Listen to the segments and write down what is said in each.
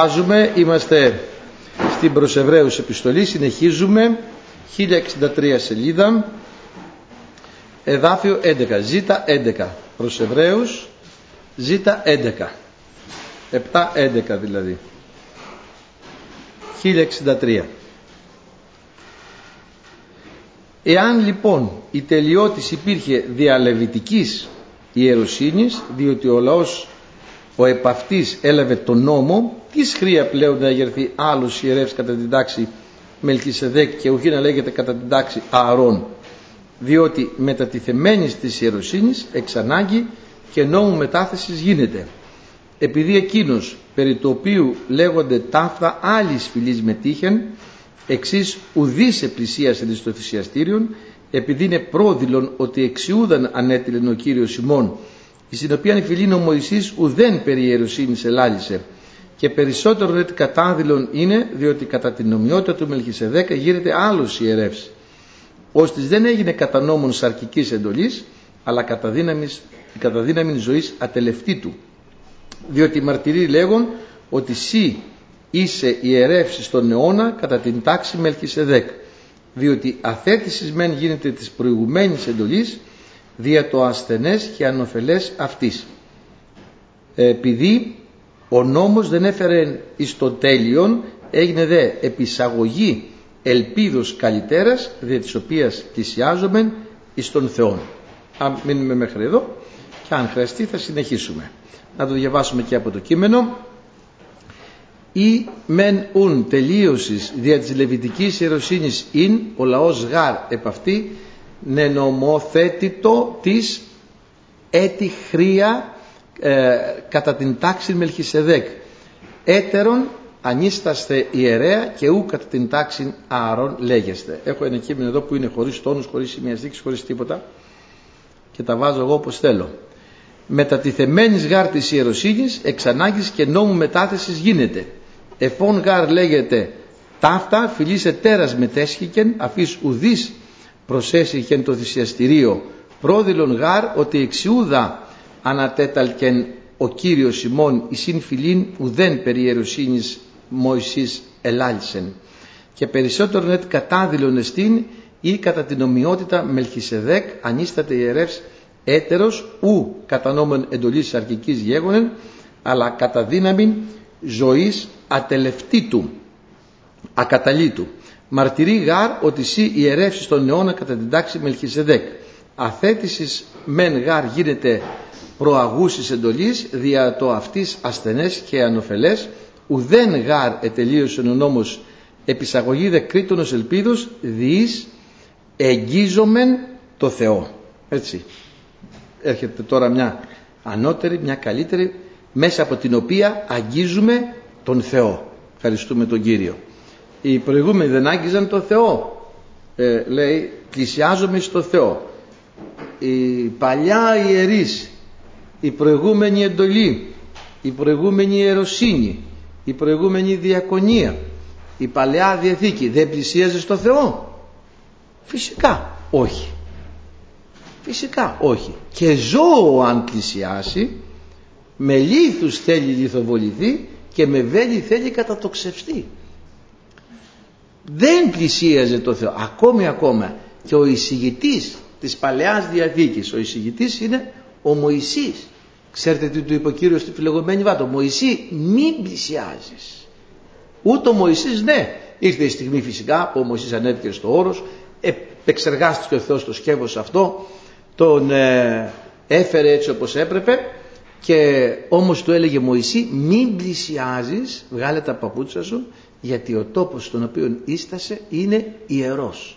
Βάζουμε, είμαστε στην προς Εβραίους επιστολή, συνεχίζουμε, 1063 σελίδα, εδάφιο 11, ζήτα 11, προς Εβραίους, ζήτα 11, 7-11 δηλαδή, 1063. Εάν λοιπόν η τελειότηση υπήρχε διαλεβητικής ιεροσύνης, διότι ο λαός ο επαυτής έλαβε τον νόμο, τι χρία πλέον να εγερθεί άλλος ιερεύς κατά την τάξη Μελχισεδέκ και ουχή να λέγεται κατά την τάξη Ααρών, διότι μετατιθεμένης της ιεροσύνης εξ ανάγκη και νόμου μετάθεσης γίνεται. Επειδή εκείνος περί του οποίου λέγονται ταύτα άλλης φυλής μετήχεν, εξής ουδής επλησίασε στο θυσιαστήριον, επειδή είναι πρόδειλον ότι εξιούδαν ανέτειλεν ο Κύριος Σιμών στην οποία η φιλήν ο Μωυσής ουδέν περί ιεροσύνης ελάλησε και περισσότερο ότι κατάδειλον είναι διότι κατά την νομιότητα του Μελχισεδέκα γίνεται άλλος ιερεύς ώστε δεν έγινε κατά νόμων σαρκικής εντολής αλλά κατά δύναμης, κατά δύναμη ζωής ατελευτή του διότι οι μαρτυροί λέγουν ότι σύ είσαι ιερεύς στον αιώνα κατά την τάξη Μελχισεδέκ διότι αθέτησης μεν γίνεται της προηγουμένης εντολής δια το ασθενές και ανοφελές αυτής. Επειδή ο νόμος δεν έφερε εις το τέλειον, έγινε δε επισαγωγή ελπίδος καλυτέρας, δια της οποίας πλησιάζομεν εις τον Θεόν. Αν μείνουμε μέχρι εδώ και αν χρειαστεί θα συνεχίσουμε. Να το διαβάσουμε και από το κείμενο. «Ή μεν ουν τελείωσης δια της λεβιτικής ιεροσύνης ειν ο λαός γάρ επ' αυτή νενομοθέτητο της έτη χρία ε, κατά την τάξη Μελχισεδέκ. Έτερον ανίσταστε ιερέα και ου κατά την τάξη Ααρών λέγεστε. Έχω ένα κείμενο εδώ που είναι χωρίς τόνους, χωρίς σημειαστήξεις, χωρίς τίποτα και τα βάζω εγώ όπως θέλω. Μετατιθεμένης γάρ της ιεροσύνης εξ ανάγκης και νόμου μετάθεσης γίνεται. Εφών γάρ λέγεται ταύτα φιλήσε τέρας μετέσχικεν αφής ουδής προσέσυχεν το θυσιαστηρίο. Πρόδειλον γάρ ότι εξιούδα ανατέταλκεν ο Κύριος ημών η συμφιλήν ουδέν περί ιεροσύνης Μωυσής ελάλησεν. Και περισσότερο net κατάδειλον εστίν ή κατά την ομοιότητα Μελχισεδέκ ανίσταται ιερεύς έτερος ου κατά νόμον εντολής αρκικής γέγονεν αλλά κατά δύναμη ζωής ατελευτήτου ακαταλήτου μαρτυρεί γάρ ότι σύ ιερεύσεις τον αιώνα κατά την τάξη Μελχισεδέκ. Αθέτησης μεν γάρ γίνεται προαγούσης εντολής δια το αυτής ασθενές και ανοφελές ουδέν γάρ ετελείωσε ο νόμος επισαγωγή δε κρίτονος ελπίδος διείς εγγίζομεν το Θεό. Έτσι. Έρχεται τώρα μια ανώτερη, μια καλύτερη μέσα από την οποία αγγίζουμε τον Θεό. Ευχαριστούμε τον Κύριο οι προηγούμενοι δεν άγγιζαν το Θεό. Ε, λέει πλησιάζομαι στο Θεό. Η παλιά ιερής η προηγούμενη εντολή η προηγούμενη ιεροσύνη η προηγούμενη διακονία η παλαιά διαθήκη δεν πλησίαζε στο Θεό. Φυσικά όχι. Φυσικά όχι. Και ζώο αν πλησιάσει με λίθους θέλει λιθοβοληθεί και με βέλη θέλει κατατοξευστεί δεν πλησίαζε το Θεό. Ακόμη ακόμα. Και ο εισηγητής της Παλαιάς Διαθήκης ο εισηγητής είναι ο Μωυσής. Ξέρετε τι του είπε ο Κύριος στη φιλεγωμένη βάτο; Μωυσή μην πλησιάζεις ούτε ο Μωυσής ναι. Ήρθε η στιγμή φυσικά που ο Μωυσής ανέβηκε στο όρος επεξεργάστηκε ο Θεός το σκεύος αυτό τον ε, έφερε έτσι όπως έπρεπε και όμως του έλεγε Μωυσή μην πλησιάζεις βγάλε τα παπούτσα σου γιατί ο τόπος στον οποίο ίστασε είναι ιερός.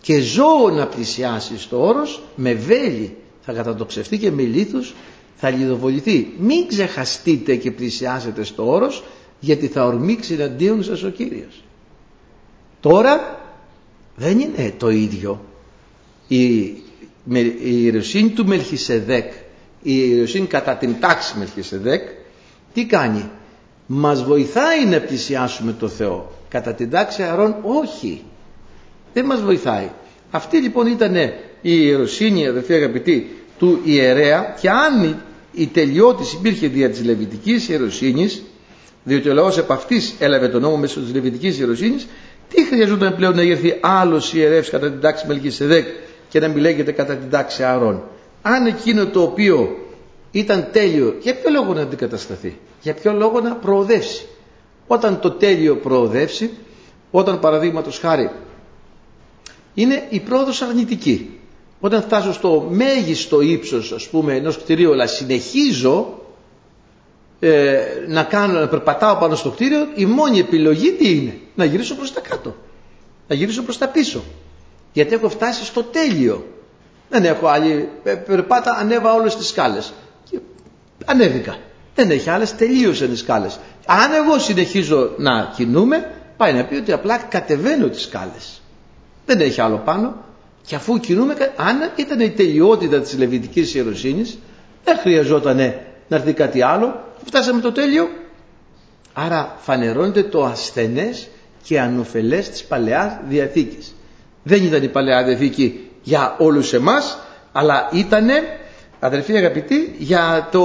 Και ζώο να πλησιάσει στο όρος με βέλη θα κατατοξευτεί και με λίθους θα λιδοβοληθεί. Μην ξεχαστείτε και πλησιάσετε στο όρος γιατί θα ορμήξει εναντίον σας ο Κύριος. Τώρα δεν είναι το ίδιο. Η, η ιεροσύνη του Μελχισεδέκ η ιεροσύνη κατά την τάξη Μελχισεδέκ τι κάνει; Μας βοηθάει να πλησιάσουμε το Θεό κατά την τάξη αρών όχι δεν μας βοηθάει αυτή λοιπόν ήταν η ιεροσύνη αδερφοί αγαπητοί του ιερέα και αν η τελειότηση υπήρχε δια της λεβιτικής ιεροσύνης διότι ο λαός επ' αυτής έλαβε τον νόμο μέσω της Λεβιτικής Ιεροσύνης, τι χρειαζόταν πλέον να γερθεί άλλος ιερεύς κατά την τάξη Μελχισεδέκ και να μην λέγεται κατά την τάξη Αρών; Αν εκείνο το οποίο ήταν τέλειο, για ποιο λόγο να αντικατασταθεί, για ποιο λόγο να προοδεύσει. Όταν το τέλειο προοδεύσει, όταν παραδείγματος χάρη είναι η πρόοδος αρνητική. Όταν φτάσω στο μέγιστο ύψος ας πούμε ενός κτηρίου αλλά συνεχίζω ε, να κάνω, να περπατάω πάνω στο κτίριο η μόνη επιλογή τι είναι. Να γυρίσω προς τα κάτω. Να γυρίσω προς τα πίσω. Γιατί έχω φτάσει στο τέλειο. Δεν έχω άλλη ε, περπάτα ανέβα όλες τις σκάλες. Και ανέβηκα δεν έχει άλλες τελείωσαν οι σκάλες. Αν εγώ συνεχίζω να κινούμε πάει να πει ότι απλά κατεβαίνω τις σκάλες. Δεν έχει άλλο πάνω. Και αφού κινούμε αν ήταν η τελειότητα της Λεβιτικής Ιεροσύνης δεν χρειαζόταν να έρθει κάτι άλλο. Φτάσαμε το τέλειο. Άρα φανερώνεται το ασθενές και ανοφελές της Παλαιάς Διαθήκης. Δεν ήταν η Παλαιά Διαθήκη για όλους εμάς αλλά ήταν αδερφοί αγαπητοί για, το,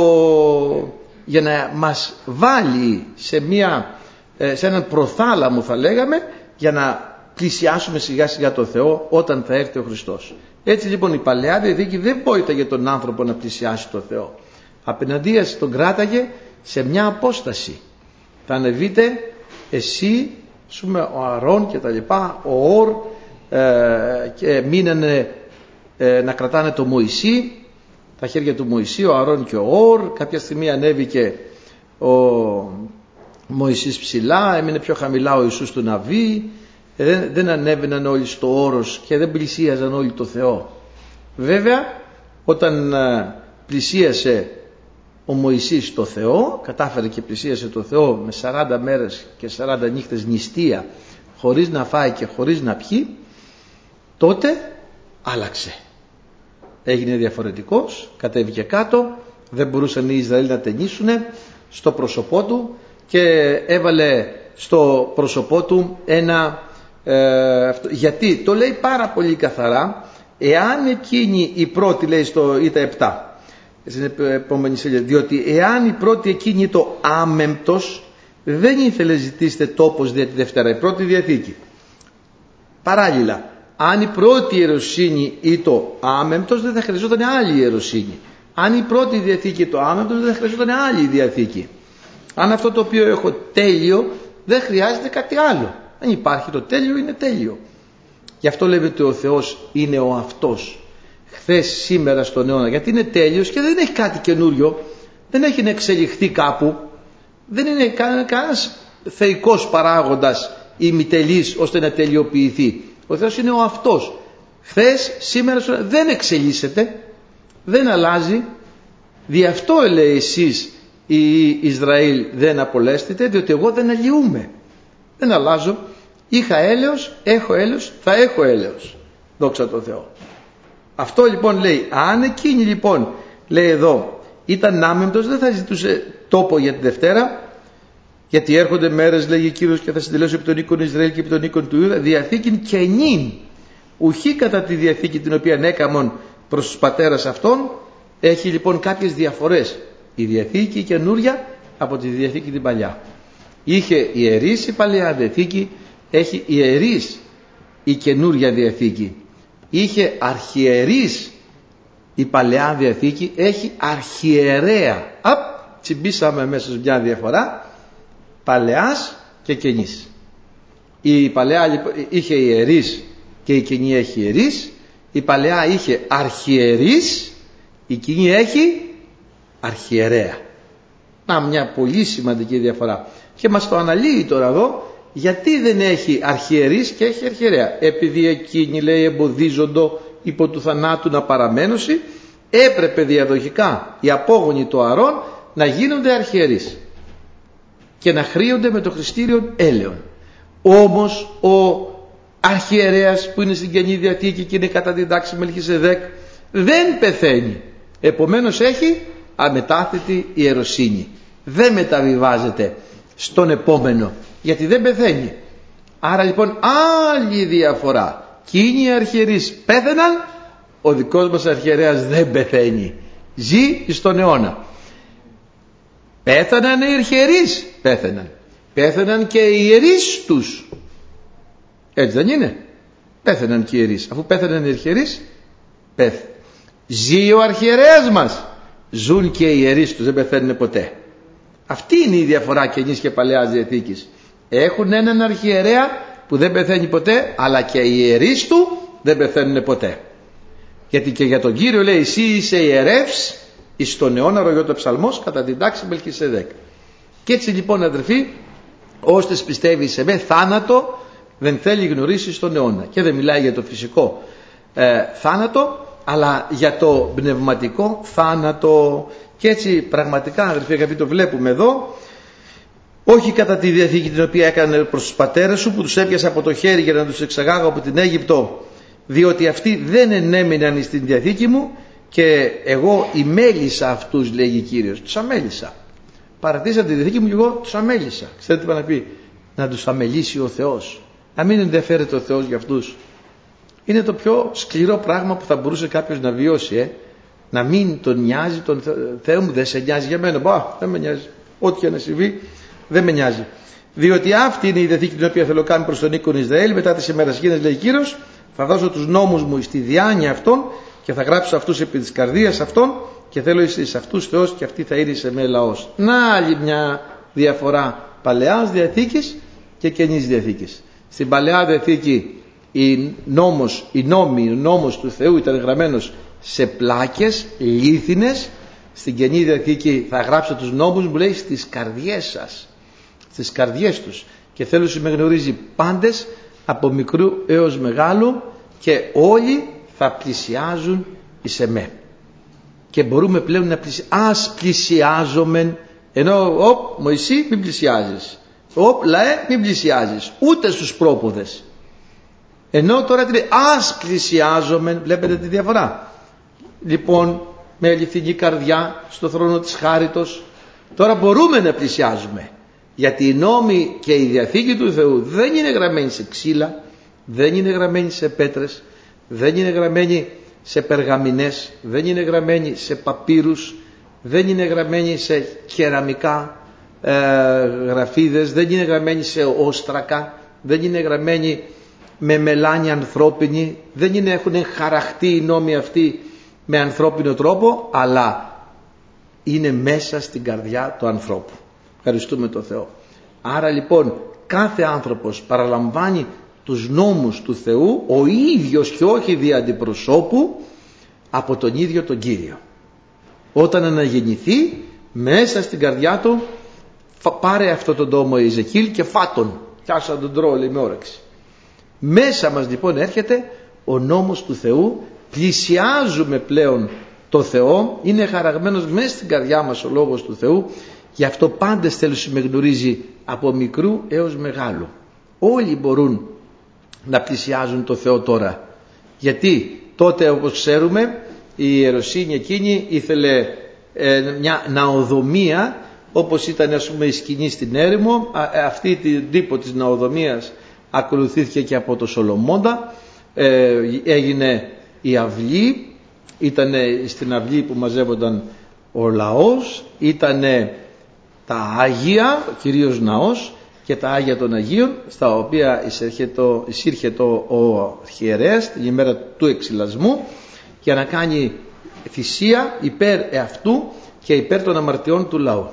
για να μας βάλει σε, μια, ε, σε έναν προθάλαμο θα λέγαμε για να πλησιάσουμε σιγά σιγά το Θεό όταν θα έρθει ο Χριστός. Έτσι λοιπόν η Παλαιά Διαθήκη δεν πόητα για τον άνθρωπο να πλησιάσει το Θεό. Απέναντίας τον κράταγε σε μια απόσταση. Θα ανεβείτε εσύ, πούμε, ο Αρών και τα λοιπά, ο Ορ ε, και μείνανε ε, να κρατάνε το Μωυσή, τα χέρια του Μωυσή, ο Αρών και ο Ορ. Κάποια στιγμή ανέβηκε ο Μωυσής ψηλά, έμεινε πιο χαμηλά ο Ιησούς του Ναβί, ε, δεν, δεν ανέβαιναν όλοι στο όρος και δεν πλησίαζαν όλοι το Θεό. Βέβαια, όταν ε, πλησίασε ο Μωυσής το Θεό, κατάφερε και πλησίασε το Θεό με 40 μέρες και 40 νύχτες νηστεία, χωρίς να φάει και χωρίς να πιει, τότε άλλαξε. Έγινε διαφορετικός, κατέβηκε κάτω, δεν μπορούσαν οι Ισραήλ να ταινίσουν στο πρόσωπό του και έβαλε στο πρόσωπό του ένα ε, γιατί το λέει πάρα πολύ καθαρά εάν εκείνη η πρώτη λέει στο ΙΤΑ 7 στην επόμενη σελίδα διότι εάν η πρώτη εκείνη το άμεμπτος δεν ήθελε ζητήστε τόπος δια τη Δευτέρα η πρώτη Διαθήκη. Παράλληλα αν η πρώτη ιεροσύνη ή το άμεμπτος δεν θα χρειαζόταν άλλη ιεροσύνη αν η πρώτη Διαθήκη το άμεμπτος δεν θα χρειαζόταν άλλη Διαθήκη αν αυτό το οποίο έχω τέλειο δεν χρειάζεται κάτι άλλο αν υπάρχει το τέλειο είναι τέλειο. Γι' αυτό λέμε ότι ο Θεός είναι ο αυτός. Χθες, σήμερα, στον αιώνα. Γιατί είναι τέλειος και δεν έχει κάτι καινούριο. Δεν έχει να εξελιχθεί κάπου. Δεν είναι κανένας θεϊκός παράγοντας ημιτελής ώστε να τελειοποιηθεί. Ο Θεός είναι ο αυτός. Χθες, σήμερα, δεν εξελίσσεται. Δεν αλλάζει. Δι' αυτό λέει εσείς η Ισραήλ δεν απολέστητε διότι εγώ δεν αλλοιούμαι. Δεν αλλάζω. Είχα έλεος, έχω έλεος, θα έχω έλεος. Δόξα τω Θεώ. Αυτό λοιπόν λέει, αν εκείνη λοιπόν, λέει εδώ, ήταν άμεμπτος, δεν θα ζητούσε τόπο για τη Δευτέρα, γιατί έρχονται μέρες, λέγει ο Κύριος, και θα συντελέσω επί των οίκων Ισραήλ και επί των οίκων του Ιούδα, διαθήκην και νυν, ουχή κατά τη διαθήκη την οποία έκαμον προς τους πατέρας αυτών, έχει λοιπόν κάποιες διαφορές. Η διαθήκη καινούρια από τη διαθήκη την παλιά. Είχε ιερείς η Παλαιά Διαθήκη, έχει ιερείς η καινούρια Διαθήκη. Είχε αρχιερείς η Παλαιά Διαθήκη, έχει αρχιερέα. Απ, τσιμπήσαμε μέσα σε μια διαφορά, Παλαιάς και Καινής. Η Παλαιά λοιπόν, είχε ιερείς και η Καινή έχει ιερείς, η Παλαιά είχε αρχιερείς, η Καινή έχει αρχιερέα. Να μια πολύ σημαντική διαφορά. Και μας το αναλύει τώρα εδώ γιατί δεν έχει αρχιερείς και έχει αρχιερέα. Επειδή εκείνοι λέει εμποδίζοντο υπό του θανάτου να παραμένωση έπρεπε διαδοχικά οι απόγονοι του Αρών να γίνονται αρχιερείς και να χρήονται με το Χριστήριο έλεον. Όμως ο αρχιερέας που είναι στην Καινή Διαθήκη και είναι κατά την τάξη Μελχισεδέκ δεν πεθαίνει. Επομένως έχει αμετάθετη ιεροσύνη. Δεν μεταβιβάζεται στον επόμενο γιατί δεν πεθαίνει. Άρα λοιπόν άλλη διαφορά. Εκείνοι οι αρχιερείς πέθαιναν ο δικός μας αρχιερέας δεν πεθαίνει. Ζει στον αιώνα Πέθαναν οι αρχιερείς, πέθαναν. Πέθαναν και οι ιερείς τους. Έτσι δεν είναι. Πέθαναν και οι ιερείς. Αφού πέθαναν οι αρχιερείς, πέθ. Ζει ο αρχιερέας μας. Ζουν και οι ιερείς τους, δεν πεθαίνουν ποτέ. Αυτή είναι η διαφορά καινής και παλαιάς διαθήκης. Έχουν έναν αρχιερέα που δεν πεθαίνει ποτέ, αλλά και οι ιερείς του δεν πεθαίνουν ποτέ. Γιατί και για τον Κύριο λέει εσύ είσαι ιερεύς εις τον αιώνα ρογιώτο ψαλμός κατά την τάξη Μελχισεδέκ. Και έτσι λοιπόν αδερφοί, ώστε πιστεύει σε με θάνατο δεν θέλει γνωρίσει τον αιώνα. Και δεν μιλάει για το φυσικό ε, θάνατο, αλλά για το πνευματικό θάνατο. Και έτσι πραγματικά αδερφοί αγαπητοί το βλέπουμε εδώ, όχι κατά τη διαθήκη την οποία έκανε προς τους πατέρες σου που τους έπιασε από το χέρι για να τους εξαγάγω από την Αίγυπτο διότι αυτοί δεν ενέμειναν στην διαθήκη μου και εγώ ημέλησα αυτούς λέγει Κύριος τους αμέλησα. Παρατήσαν τη διαθήκη μου και εγώ τους αμέλησα. Ξέρετε τι να πει; Να τους αμελήσει ο Θεός. Να μην ενδιαφέρεται ο Θεός για αυτούς. Είναι το πιο σκληρό πράγμα που θα μπορούσε κάποιος να βιώσει ε; να μην τον νοιάζει τον Θεό μου δεν σε νοιάζει για μένα. Μπα, δεν με νοιάζει. Ό,τι και να συμβεί δεν με νοιάζει. Διότι αυτή είναι η διαθήκη την οποία θέλω κάνει προς τον οίκον Ισραήλ μετά τις ημέρες λέει Κύριος. Θα δώσω τους νόμους μου στη διάνοια αυτών και θα γράψω αυτούς επί της καρδίας αυτών και θέλω εις αυτούς Θεός και αυτοί θα είναι σε με λαός. Να άλλη μια διαφορά παλαιάς διαθήκης και καινής διαθήκης. Στην παλαιά διαθήκη η νόμος, η νόμη, ο νόμος του Θεού ήταν γραμμένος σε πλάκες, λίθινες. Στην καινή διαθήκη θα γράψω τους νόμους μου λέει στις καρδιές σας. Στις καρδιές τους. Και θέλω να με γνωρίζει πάντες από μικρού έως μεγάλου και όλοι θα πλησιάζουν εις εμέ. Και μπορούμε πλέον να πλησιάζουμε. Ας πλησιάζομεν ενώ οπ Μωυσή μην πλησιάζεις. Οπ λαέ μην πλησιάζεις. Ούτε στους πρόποδες. Ενώ τώρα τι λέει ας πλησιάζομεν βλέπετε τη διαφορά. Λοιπόν με αληθινή καρδιά στο θρόνο της χάριτος τώρα μπορούμε να πλησιάζουμε γιατί οι νόμοι και η Διαθήκη του Θεού δεν είναι γραμμένη σε ξύλα, δεν είναι γραμμένη σε πέτρες, δεν είναι γραμμένη σε περγαμινές, δεν είναι γραμμένη σε παπύρους, δεν είναι γραμμένη σε κεραμικά ε, γραφίδες, δεν είναι γραμμένη σε όστρακα, δεν είναι γραμμένη με μελάνη ανθρώπινη, δεν είναι, έχουν χαραχτεί οι νόμοι αυτοί με ανθρώπινο τρόπο, αλλά είναι μέσα στην καρδιά του ανθρώπου. Ευχαριστούμε τον Θεό. Άρα λοιπόν κάθε άνθρωπος παραλαμβάνει τους νόμους του Θεού ο ίδιος και όχι δι' αντιπροσώπου από τον ίδιο τον Κύριο. Όταν αναγεννηθεί μέσα στην καρδιά του πάρε αυτό τον τόμο Ιζεκίλ και φάτον. Πιάσα τον τρώω λέει με όρεξη. Μέσα μας λοιπόν έρχεται ο νόμος του Θεού πλησιάζουμε πλέον το Θεό είναι χαραγμένος μέσα στην καρδιά μας ο λόγος του Θεού Γι' αυτό πάντες θέλει με γνωρίζει από μικρού έως μεγάλου. Όλοι μπορούν να πλησιάζουν το Θεό τώρα. Γιατί τότε όπως ξέρουμε η ιεροσύνη εκείνη ήθελε ε, μια ναοδομία όπως ήταν ας πούμε η σκηνή στην έρημο. Ε, αυτή την τύπο της ναοδομίας ακολουθήθηκε και από το Σολομώντα. Ε, έγινε η αυλή. Ήταν στην αυλή που μαζεύονταν ο λαός. Ήταν τα Άγια, κυρίως ναός και τα Άγια των Αγίων στα οποία εισήρχε το ο αρχιερέας την ημέρα του εξυλασμού για να κάνει θυσία υπέρ εαυτού και υπέρ των αμαρτιών του λαού.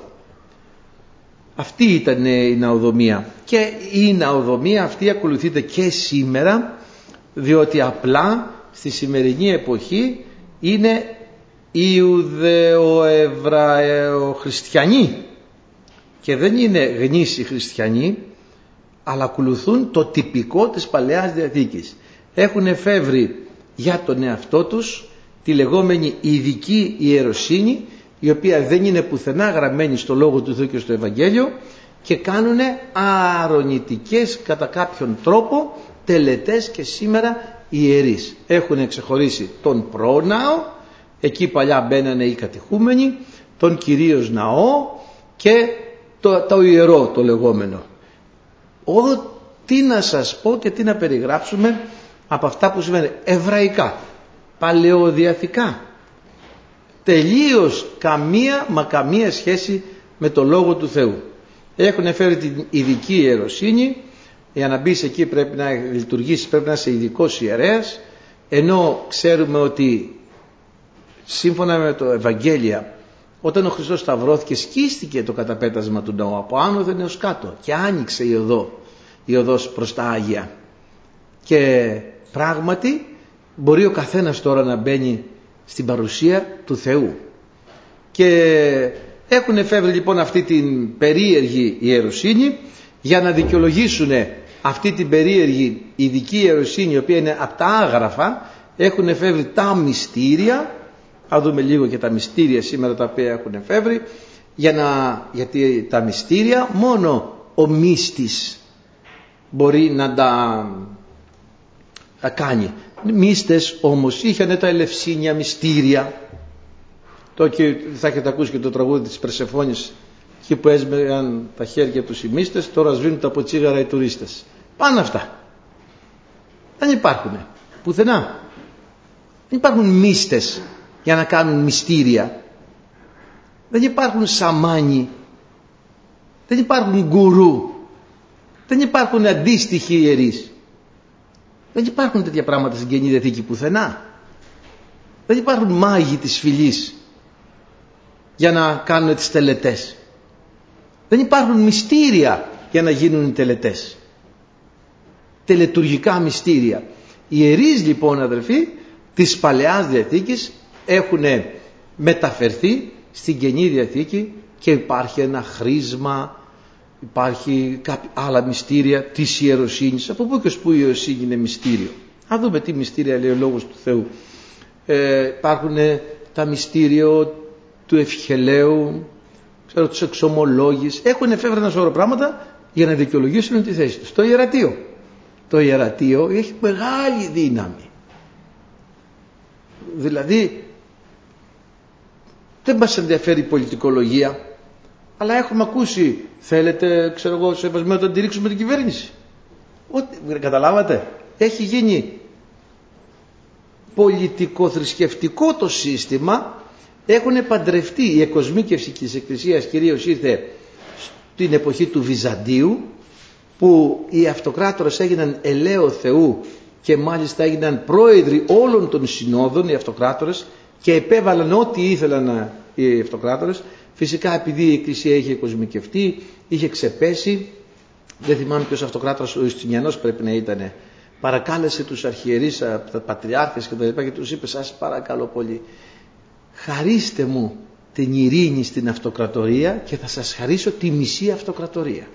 Αυτή ήταν η ναοδομία και η ναοδομία αυτή ακολουθείται και σήμερα διότι απλά στη σημερινή εποχή είναι Ιουδεοεβραεοχριστιανοί και δεν είναι γνήσιοι χριστιανοί αλλά ακολουθούν το τυπικό της Παλαιάς Διαθήκης. Έχουν εφεύρει για τον εαυτό τους τη λεγόμενη ειδική ιεροσύνη η οποία δεν είναι πουθενά γραμμένη στο Λόγο του Θεού και στο Ευαγγέλιο και κάνουν αρωνητικές κατά κάποιον τρόπο τελετές και σήμερα ιερείς. Έχουν ξεχωρίσει τον πρόναο, εκεί παλιά μπαίνανε οι κατηχούμενοι, τον κυρίως ναό και το, το ιερό το λεγόμενο. Ό, τι να σας πω και τι να περιγράψουμε από αυτά που σημαίνει εβραϊκά, παλαιοδιαθικά. Τελείως καμία μα καμία σχέση με το Λόγο του Θεού. Έχουν φέρει την ειδική ιεροσύνη, για να μπεις εκεί πρέπει να λειτουργήσεις, πρέπει να είσαι ειδικός ιερέας, ενώ ξέρουμε ότι σύμφωνα με το Ευαγγέλια όταν ο Χριστός σταυρώθηκε σκίστηκε το καταπέτασμα του ναού από άνωθεν έως κάτω και άνοιξε η οδό, η οδός προς τα Άγια. Και πράγματι μπορεί ο καθένας τώρα να μπαίνει στην παρουσία του Θεού. Και έχουν εφεύρει λοιπόν αυτή την περίεργη ιεροσύνη για να δικαιολογήσουν αυτή την περίεργη ειδική ιεροσύνη η οποία είναι από τα άγραφα έχουν εφεύρει τα μυστήρια θα δούμε λίγο και τα μυστήρια σήμερα τα οποία έχουν εφεύρει για να, γιατί τα μυστήρια μόνο ο μύστης μπορεί να τα, τα κάνει. Μύστες όμως είχαν τα ελευσίνια μυστήρια το και θα έχετε ακούσει και το τραγούδι της Περσεφόνης εκεί που έσμεγαν τα χέρια τους οι μύστες τώρα σβήνουν τα ποτσίγαρα οι τουρίστες. Πάνε αυτά. Δεν υπάρχουν. Πουθενά. Δεν υπάρχουν μύστες για να κάνουν μυστήρια. Δεν υπάρχουν σαμάνι. Δεν υπάρχουν γκουρού. Δεν υπάρχουν αντίστοιχοι ιερείς. Δεν υπάρχουν τέτοια πράγματα στην Καινή Διαθήκη πουθενά. Δεν υπάρχουν μάγοι της φυλής για να κάνουν τις τελετές. Δεν υπάρχουν μυστήρια για να γίνουν οι τελετές. Τελετουργικά μυστήρια. Οι ιερείς λοιπόν αδερφοί της Παλαιάς Διαθήκης έχουν μεταφερθεί στην Καινή Διαθήκη και υπάρχει ένα χρήσμα, υπάρχει κάποια άλλα μυστήρια της ιεροσύνης. Από πού και ως πού η ιεροσύνη είναι μυστήριο; Α δούμε τι μυστήρια λέει ο Λόγος του Θεού. Ε, υπάρχουν τα μυστήρια του ευχελαίου, ξέρω τους εξομολόγης. Έχουν εφεύρει ένα σώρο πράγματα για να δικαιολογήσουν τη θέση τους. Το ιερατείο. Το ιερατείο έχει μεγάλη δύναμη. Δηλαδή δεν μας ενδιαφέρει η πολιτικολογία, αλλά έχουμε ακούσει, θέλετε, ξέρω εγώ, σεβασμένο να τη την κυβέρνηση. Ό,τι, καταλάβατε, έχει γίνει πολιτικο-θρησκευτικό το σύστημα, έχουν παντρευτεί η εκοσμίκευση της Εκκλησίας κυρίως ήρθε στην εποχή του Βυζαντίου, που οι αυτοκράτορες έγιναν ελαίο Θεού και μάλιστα έγιναν πρόεδροι όλων των συνόδων οι αυτοκράτορες και επέβαλαν ό,τι ήθελαν οι αυτοκράτορες. Φυσικά επειδή η Εκκλησία είχε κοσμικευτεί είχε ξεπέσει δεν θυμάμαι ποιος αυτοκράτορας ο Ιστινιανός πρέπει να ήταν παρακάλεσε τους αρχιερείς τα πατριάρχες και τα λοιπά και τους είπε σας παρακαλώ πολύ χαρίστε μου την ειρήνη στην αυτοκρατορία και θα σας χαρίσω τη μισή αυτοκρατορία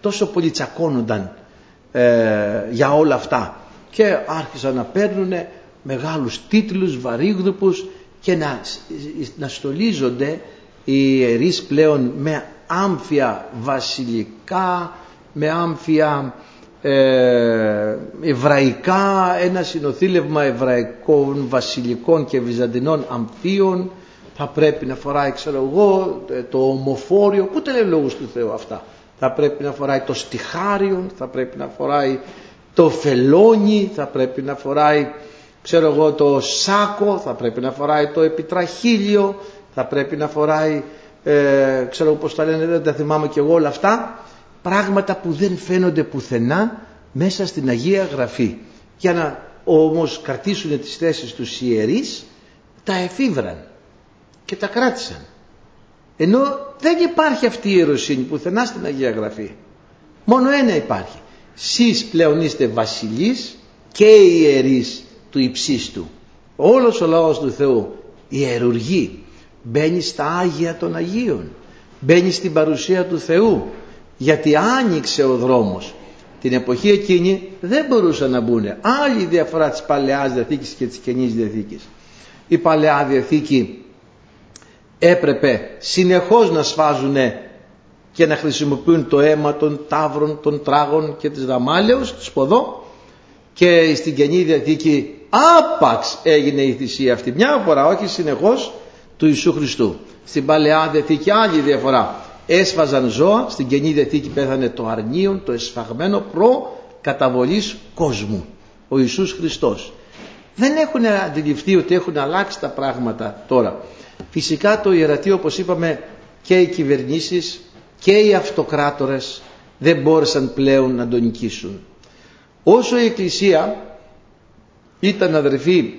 τόσο πολύ τσακώνονταν ε, για όλα αυτά. Και άρχισαν να παίρνουν μεγάλους τίτλους, βαρύγδουπους και να, να στολίζονται οι ιερείς πλέον με άμφια βασιλικά, με άμφια ε, εβραϊκά, ένα συνοθήλευμα εβραϊκών, βασιλικών και βυζαντινών αμφίων. Θα πρέπει να φοράει ξέρω εγώ το ομοφόριο, πού τα λέει λόγους του Θεού αυτά; Θα πρέπει να φοράει το στιχάριο θα πρέπει να φοράει το φελόνι θα πρέπει να φοράει ξέρω εγώ το σάκο, θα πρέπει να φοράει το επιτραχύλιο, θα πρέπει να φοράει, ε, ξέρω πώς τα λένε, δεν τα θυμάμαι και εγώ όλα αυτά, πράγματα που δεν φαίνονται πουθενά μέσα στην Αγία Γραφή. Για να όμως κρατήσουν τις θέσεις τους ιερείς, τα εφήβραν και τα κράτησαν. Ενώ δεν υπάρχει αυτή η ιεροσύνη πουθενά στην Αγία Γραφή. Μόνο ένα υπάρχει. Σεις πλέον είστε βασιλείς και ιερείς του υψίστου. Όλος ο λαός του Θεού ιερουργεί, μπαίνει στα Άγια των Αγίων, μπαίνει στην παρουσία του Θεού, γιατί άνοιξε ο δρόμος. Την εποχή εκείνη δεν μπορούσαν να μπουν. Άλλη διαφορά της Παλαιάς Διαθήκης και της Καινής Διαθήκης. Η Παλαιά Διαθήκη έπρεπε συνεχώς να σφάζουν και να χρησιμοποιούν το αίμα των τάβρων, των τράγων και της δαμάλεως, του σποδό και στην Καινή Διαθήκη άπαξ έγινε η θυσία αυτή. Μια φορά όχι συνεχώς του Ιησού Χριστού. Στην Παλαιά Διαθήκη άλλη διαφορά. Έσφαζαν ζώα στην Καινή Διαθήκη πέθανε το αρνίον το εσφαγμένο προ καταβολής κόσμου. Ο Ιησούς Χριστός. Δεν έχουν αντιληφθεί ότι έχουν αλλάξει τα πράγματα τώρα. Φυσικά το ιερατείο όπως είπαμε και οι κυβερνήσεις και οι αυτοκράτορες δεν μπόρεσαν πλέον να τον νικήσουν. Όσο η Εκκλησία ήταν αδερφοί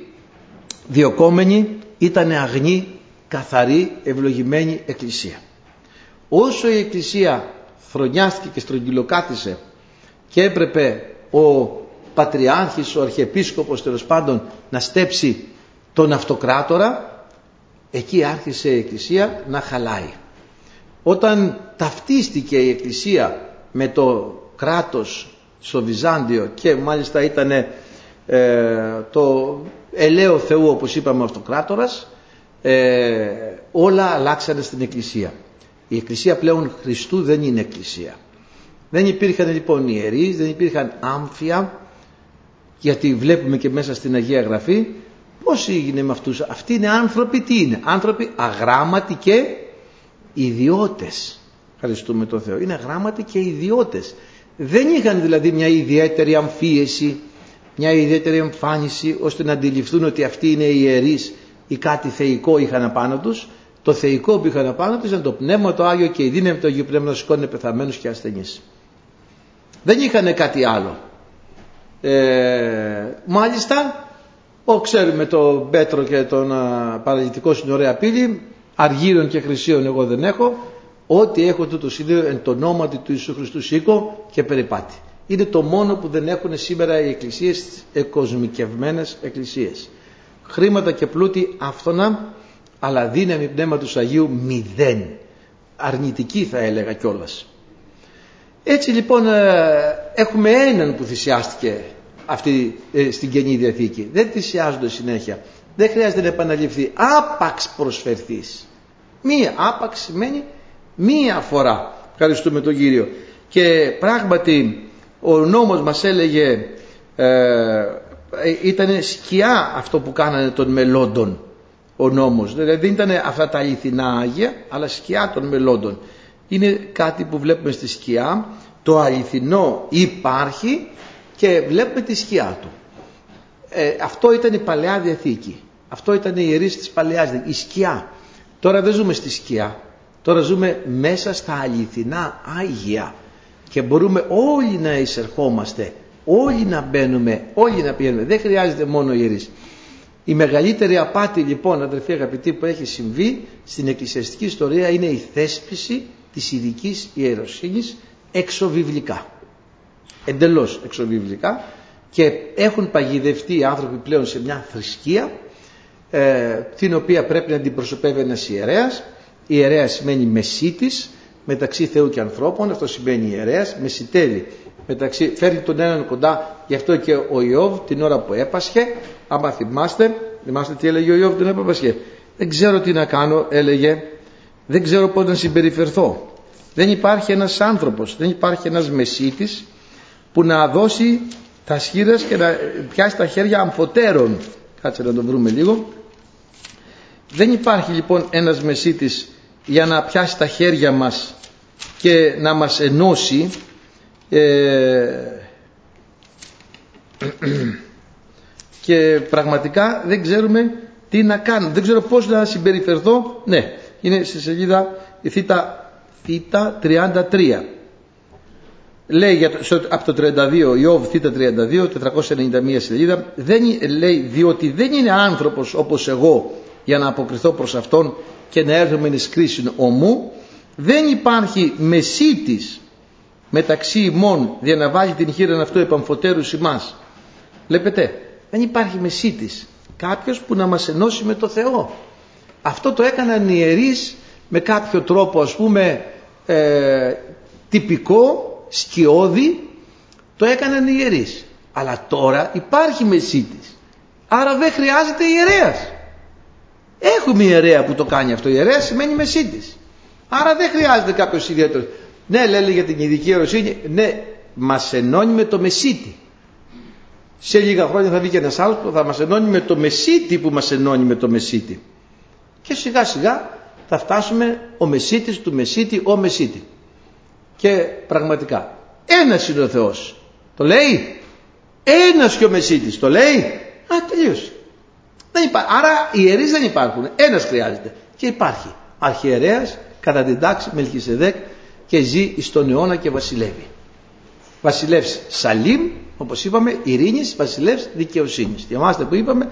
διοκόμενη, ήταν αγνή, καθαρή, ευλογημένη Εκκλησία. Όσο η Εκκλησία θρονιάστηκε και στρογγυλοκάθισε και έπρεπε ο Πατριάρχης, ο Αρχιεπίσκοπος τέλος πάντων να στέψει τον αυτοκράτορα, εκεί άρχισε η Εκκλησία να χαλάει. Όταν ταυτίστηκε η Εκκλησία με το κράτος στο Βυζάντιο και μάλιστα ήταν ε, το ελαίο Θεού όπως είπαμε αυτοκράτορας ε, όλα αλλάξανε στην Εκκλησία. Η Εκκλησία πλέον Χριστού δεν είναι Εκκλησία. Δεν υπήρχαν λοιπόν ιερείς, δεν υπήρχαν άμφια γιατί βλέπουμε και μέσα στην Αγία Γραφή πώς έγινε με αυτούς. Αυτοί είναι άνθρωποι τι είναι; Άνθρωποι αγράμματοι και ιδιώτες. Ευχαριστούμε τον Θεό. Είναι αγράμματοι και ιδιώτες. Δεν είχαν δηλαδή μια ιδιαίτερη αμφίεση, μια ιδιαίτερη εμφάνιση ώστε να αντιληφθούν ότι αυτοί είναι ιερείς ή κάτι θεϊκό είχαν απάνω τους. Το θεϊκό που είχαν απάνω τους ήταν το πνεύμα το Άγιο και η δύναμη του Αγίου Πνεύματος να σηκώνει πεθαμένους και ασθενείς. Δεν είχαν κάτι άλλο. Ε, μάλιστα, ο, ξέρουμε τον Πέτρο και τον α, παραλυτικό στην ωραία πύλη, αργύρων και χρυσίων εγώ δεν έχω, ό,τι έχω τούτο σύνδεο εν το ονόματι του Ιησού Χριστού σήκω και περιπάτη. Είναι το μόνο που δεν έχουν σήμερα οι εκκλησίες, εκοσμικευμένες εκκλησίες. Χρήματα και πλούτη άφθονα, αλλά δύναμη πνεύματος Αγίου μηδέν. Αρνητική θα έλεγα κιόλας. Έτσι λοιπόν ε, έχουμε έναν που θυσιάστηκε αυτή ε, στην Καινή Διαθήκη. Δεν θυσιάζονται συνέχεια. Δεν χρειάζεται να επαναληφθεί. Άπαξ προσφερθείς. Μία άπαξ σημαίνει μία φορά. Ευχαριστούμε τον Κύριο. Και πράγματι ο νόμος μας έλεγε ε, ήταν σκιά αυτό που κάνανε των μελόντων ο νόμος. Δηλαδή δεν ήταν αυτά τα αληθινά Άγια αλλά σκιά των μελόντων. Είναι κάτι που βλέπουμε στη σκιά. Το αληθινό υπάρχει και βλέπουμε τη σκιά του. Ε, αυτό ήταν η Παλαιά Διαθήκη. Αυτό ήταν η ιερής της Παλαιάς η σκιά. Τώρα δεν ζούμε στη σκιά. Τώρα ζούμε μέσα στα αληθινά Άγια και μπορούμε όλοι να εισερχόμαστε όλοι να μπαίνουμε όλοι να πηγαίνουμε δεν χρειάζεται μόνο ιερείς η μεγαλύτερη απάτη λοιπόν αδερφοί αγαπητοί που έχει συμβεί στην εκκλησιαστική ιστορία είναι η θέσπιση της ειδικής ιεροσύνης εξωβιβλικά. Εντελώς εξωβιβλικά και έχουν παγιδευτεί οι άνθρωποι πλέον σε μια θρησκεία ε, την οποία πρέπει να αντιπροσωπεύει ένας ιερέας. Ιερέας σημαίνει μεσίτης μεταξύ Θεού και ανθρώπων, αυτό σημαίνει ιερέας, μεσητεύει μεταξύ, φέρνει τον έναν κοντά, γι' αυτό και ο Ιώβ την ώρα που έπασχε, άμα θυμάστε, θυμάστε τι έλεγε ο Ιώβ την ώρα που έπασχε. Δεν ξέρω τι να κάνω, έλεγε, δεν ξέρω πώς να συμπεριφερθώ. Δεν υπάρχει ένας άνθρωπος, δεν υπάρχει ένας μεσίτης που να δώσει τα σχήρες και να πιάσει τα χέρια αμφωτέρων. Κάτσε να το βρούμε λίγο. Δεν υπάρχει λοιπόν ένας μεσίτης για να πιάσει τα χέρια μας και να μας ενώσει ε, και πραγματικά δεν ξέρουμε τι να κάνουμε. Δεν ξέρω πώς να συμπεριφερθώ. Ναι, είναι στη σελίδα η θήτα θήτα 33 λέει για το, από το 32 Ιώβ θήτα 32 491 σελίδα δεν, λέει διότι δεν είναι άνθρωπος όπως εγώ για να αποκριθώ προς αυτόν και να έρθουμε εις κρίση ομού δεν υπάρχει μεσίτης μεταξύ ημών για να βάλει την χείρα αυτό επαμφωτέρου ημάς βλέπετε δεν υπάρχει μεσίτης κάποιος που να μας ενώσει με το Θεό αυτό το έκαναν οι ιερείς με κάποιο τρόπο ας πούμε ε, τυπικό, σκιώδη, το έκαναν οι ιερείς. Αλλά τώρα υπάρχει μεσίτης. Άρα δεν χρειάζεται ιερέας. Έχουμε ιερέα που το κάνει αυτό. Ιερέα σημαίνει μεσίτης. Άρα δεν χρειάζεται κάποιος ιδιαίτερος. Ναι, λέει για την ειδική ιεροσύνη, ναι, μας ενώνει με το μεσίτη. Σε λίγα χρόνια θα βγει και ένας άλλος που θα μας ενώνει με το μεσίτη που μας ενώνει με το μεσίτη. Και σιγά σιγά θα φτάσουμε ο Μεσίτης του Μεσίτη, ο Μεσίτη. Και πραγματικά, ένας είναι ο Θεός. Το λέει. Ένας και ο Μεσίτης. Το λέει. Α, τελείωσε. Δεν Άρα οι ιερείς δεν υπάρχουν. Ένας χρειάζεται. Και υπάρχει. Αρχιερέας, κατά την τάξη Μελχισεδέκ και ζει στον αιώνα και βασιλεύει. Βασιλεύς Σαλήμ, όπως είπαμε, ειρήνης, βασιλεύς δικαιοσύνης. Διαβάστε που είπαμε,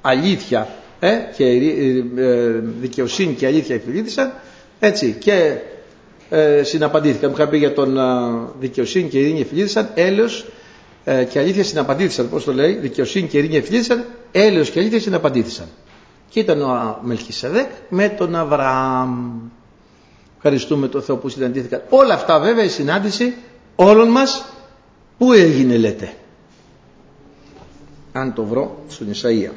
αλήθεια ε, και ε, ε, δικαιοσύνη και αλήθεια εφηλήθησαν, έτσι και ε, συναπαντήθηκαν. Μου είχα πει για τον δικαιοσύνη και ειρήνη εφηλήθησαν, έλεος ε, και αλήθεια συναπαντήθησαν. Πώς το λέει, δικαιοσύνη και ειρήνη εφηλήθησαν, έλεος και αλήθειας συναπαντήθησαν. Και ήταν ο Μελχισεδέκ με τον Αβραάμ. Ευχαριστούμε τον Θεό που συναντήθηκαν. Όλα αυτά βέβαια η συνάντηση όλων μας πού έγινε λέτε; Αν το βρω στον Ισαΐα.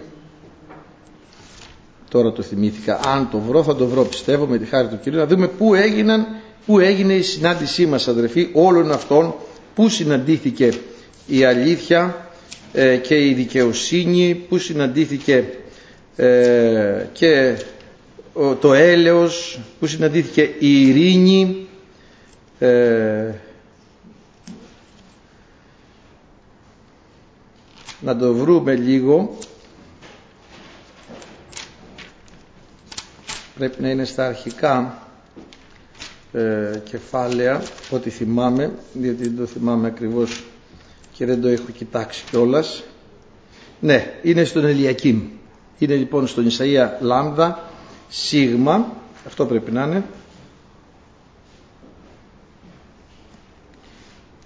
Τώρα το θυμήθηκα. Αν το βρω θα το βρω πιστεύω με τη χάρη του Κυρίου. Να δούμε πού έγιναν, πού έγινε η συνάντησή μας αδερφοί όλων αυτών πού συναντήθηκε η αλήθεια ε, και η δικαιοσύνη, πού συναντήθηκε ε, και το έλεος, πού συναντήθηκε η ειρήνη, ε, να το βρούμε λίγο. Πρέπει να είναι στα αρχικά ε, κεφάλαια ό,τι θυμάμαι γιατί δεν το θυμάμαι ακριβώς και δεν το έχω κοιτάξει κιόλας. ναι είναι στον Ελιακήμ. Είναι λοιπόν στον Ισαΐα Λάμδα Σίγμα. Αυτό πρέπει να είναι.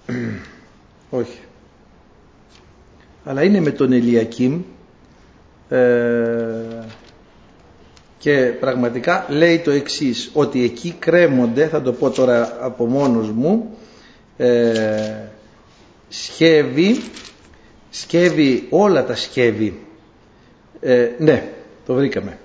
Όχι. Αλλά είναι με τον Ελιακήμ. Ε, και πραγματικά λέει το εξής ότι εκεί κρέμονται θα το πω τώρα από μόνος μου ε, σκεύη σκεύη όλα τα σκεύη ε, ναι το βρήκαμε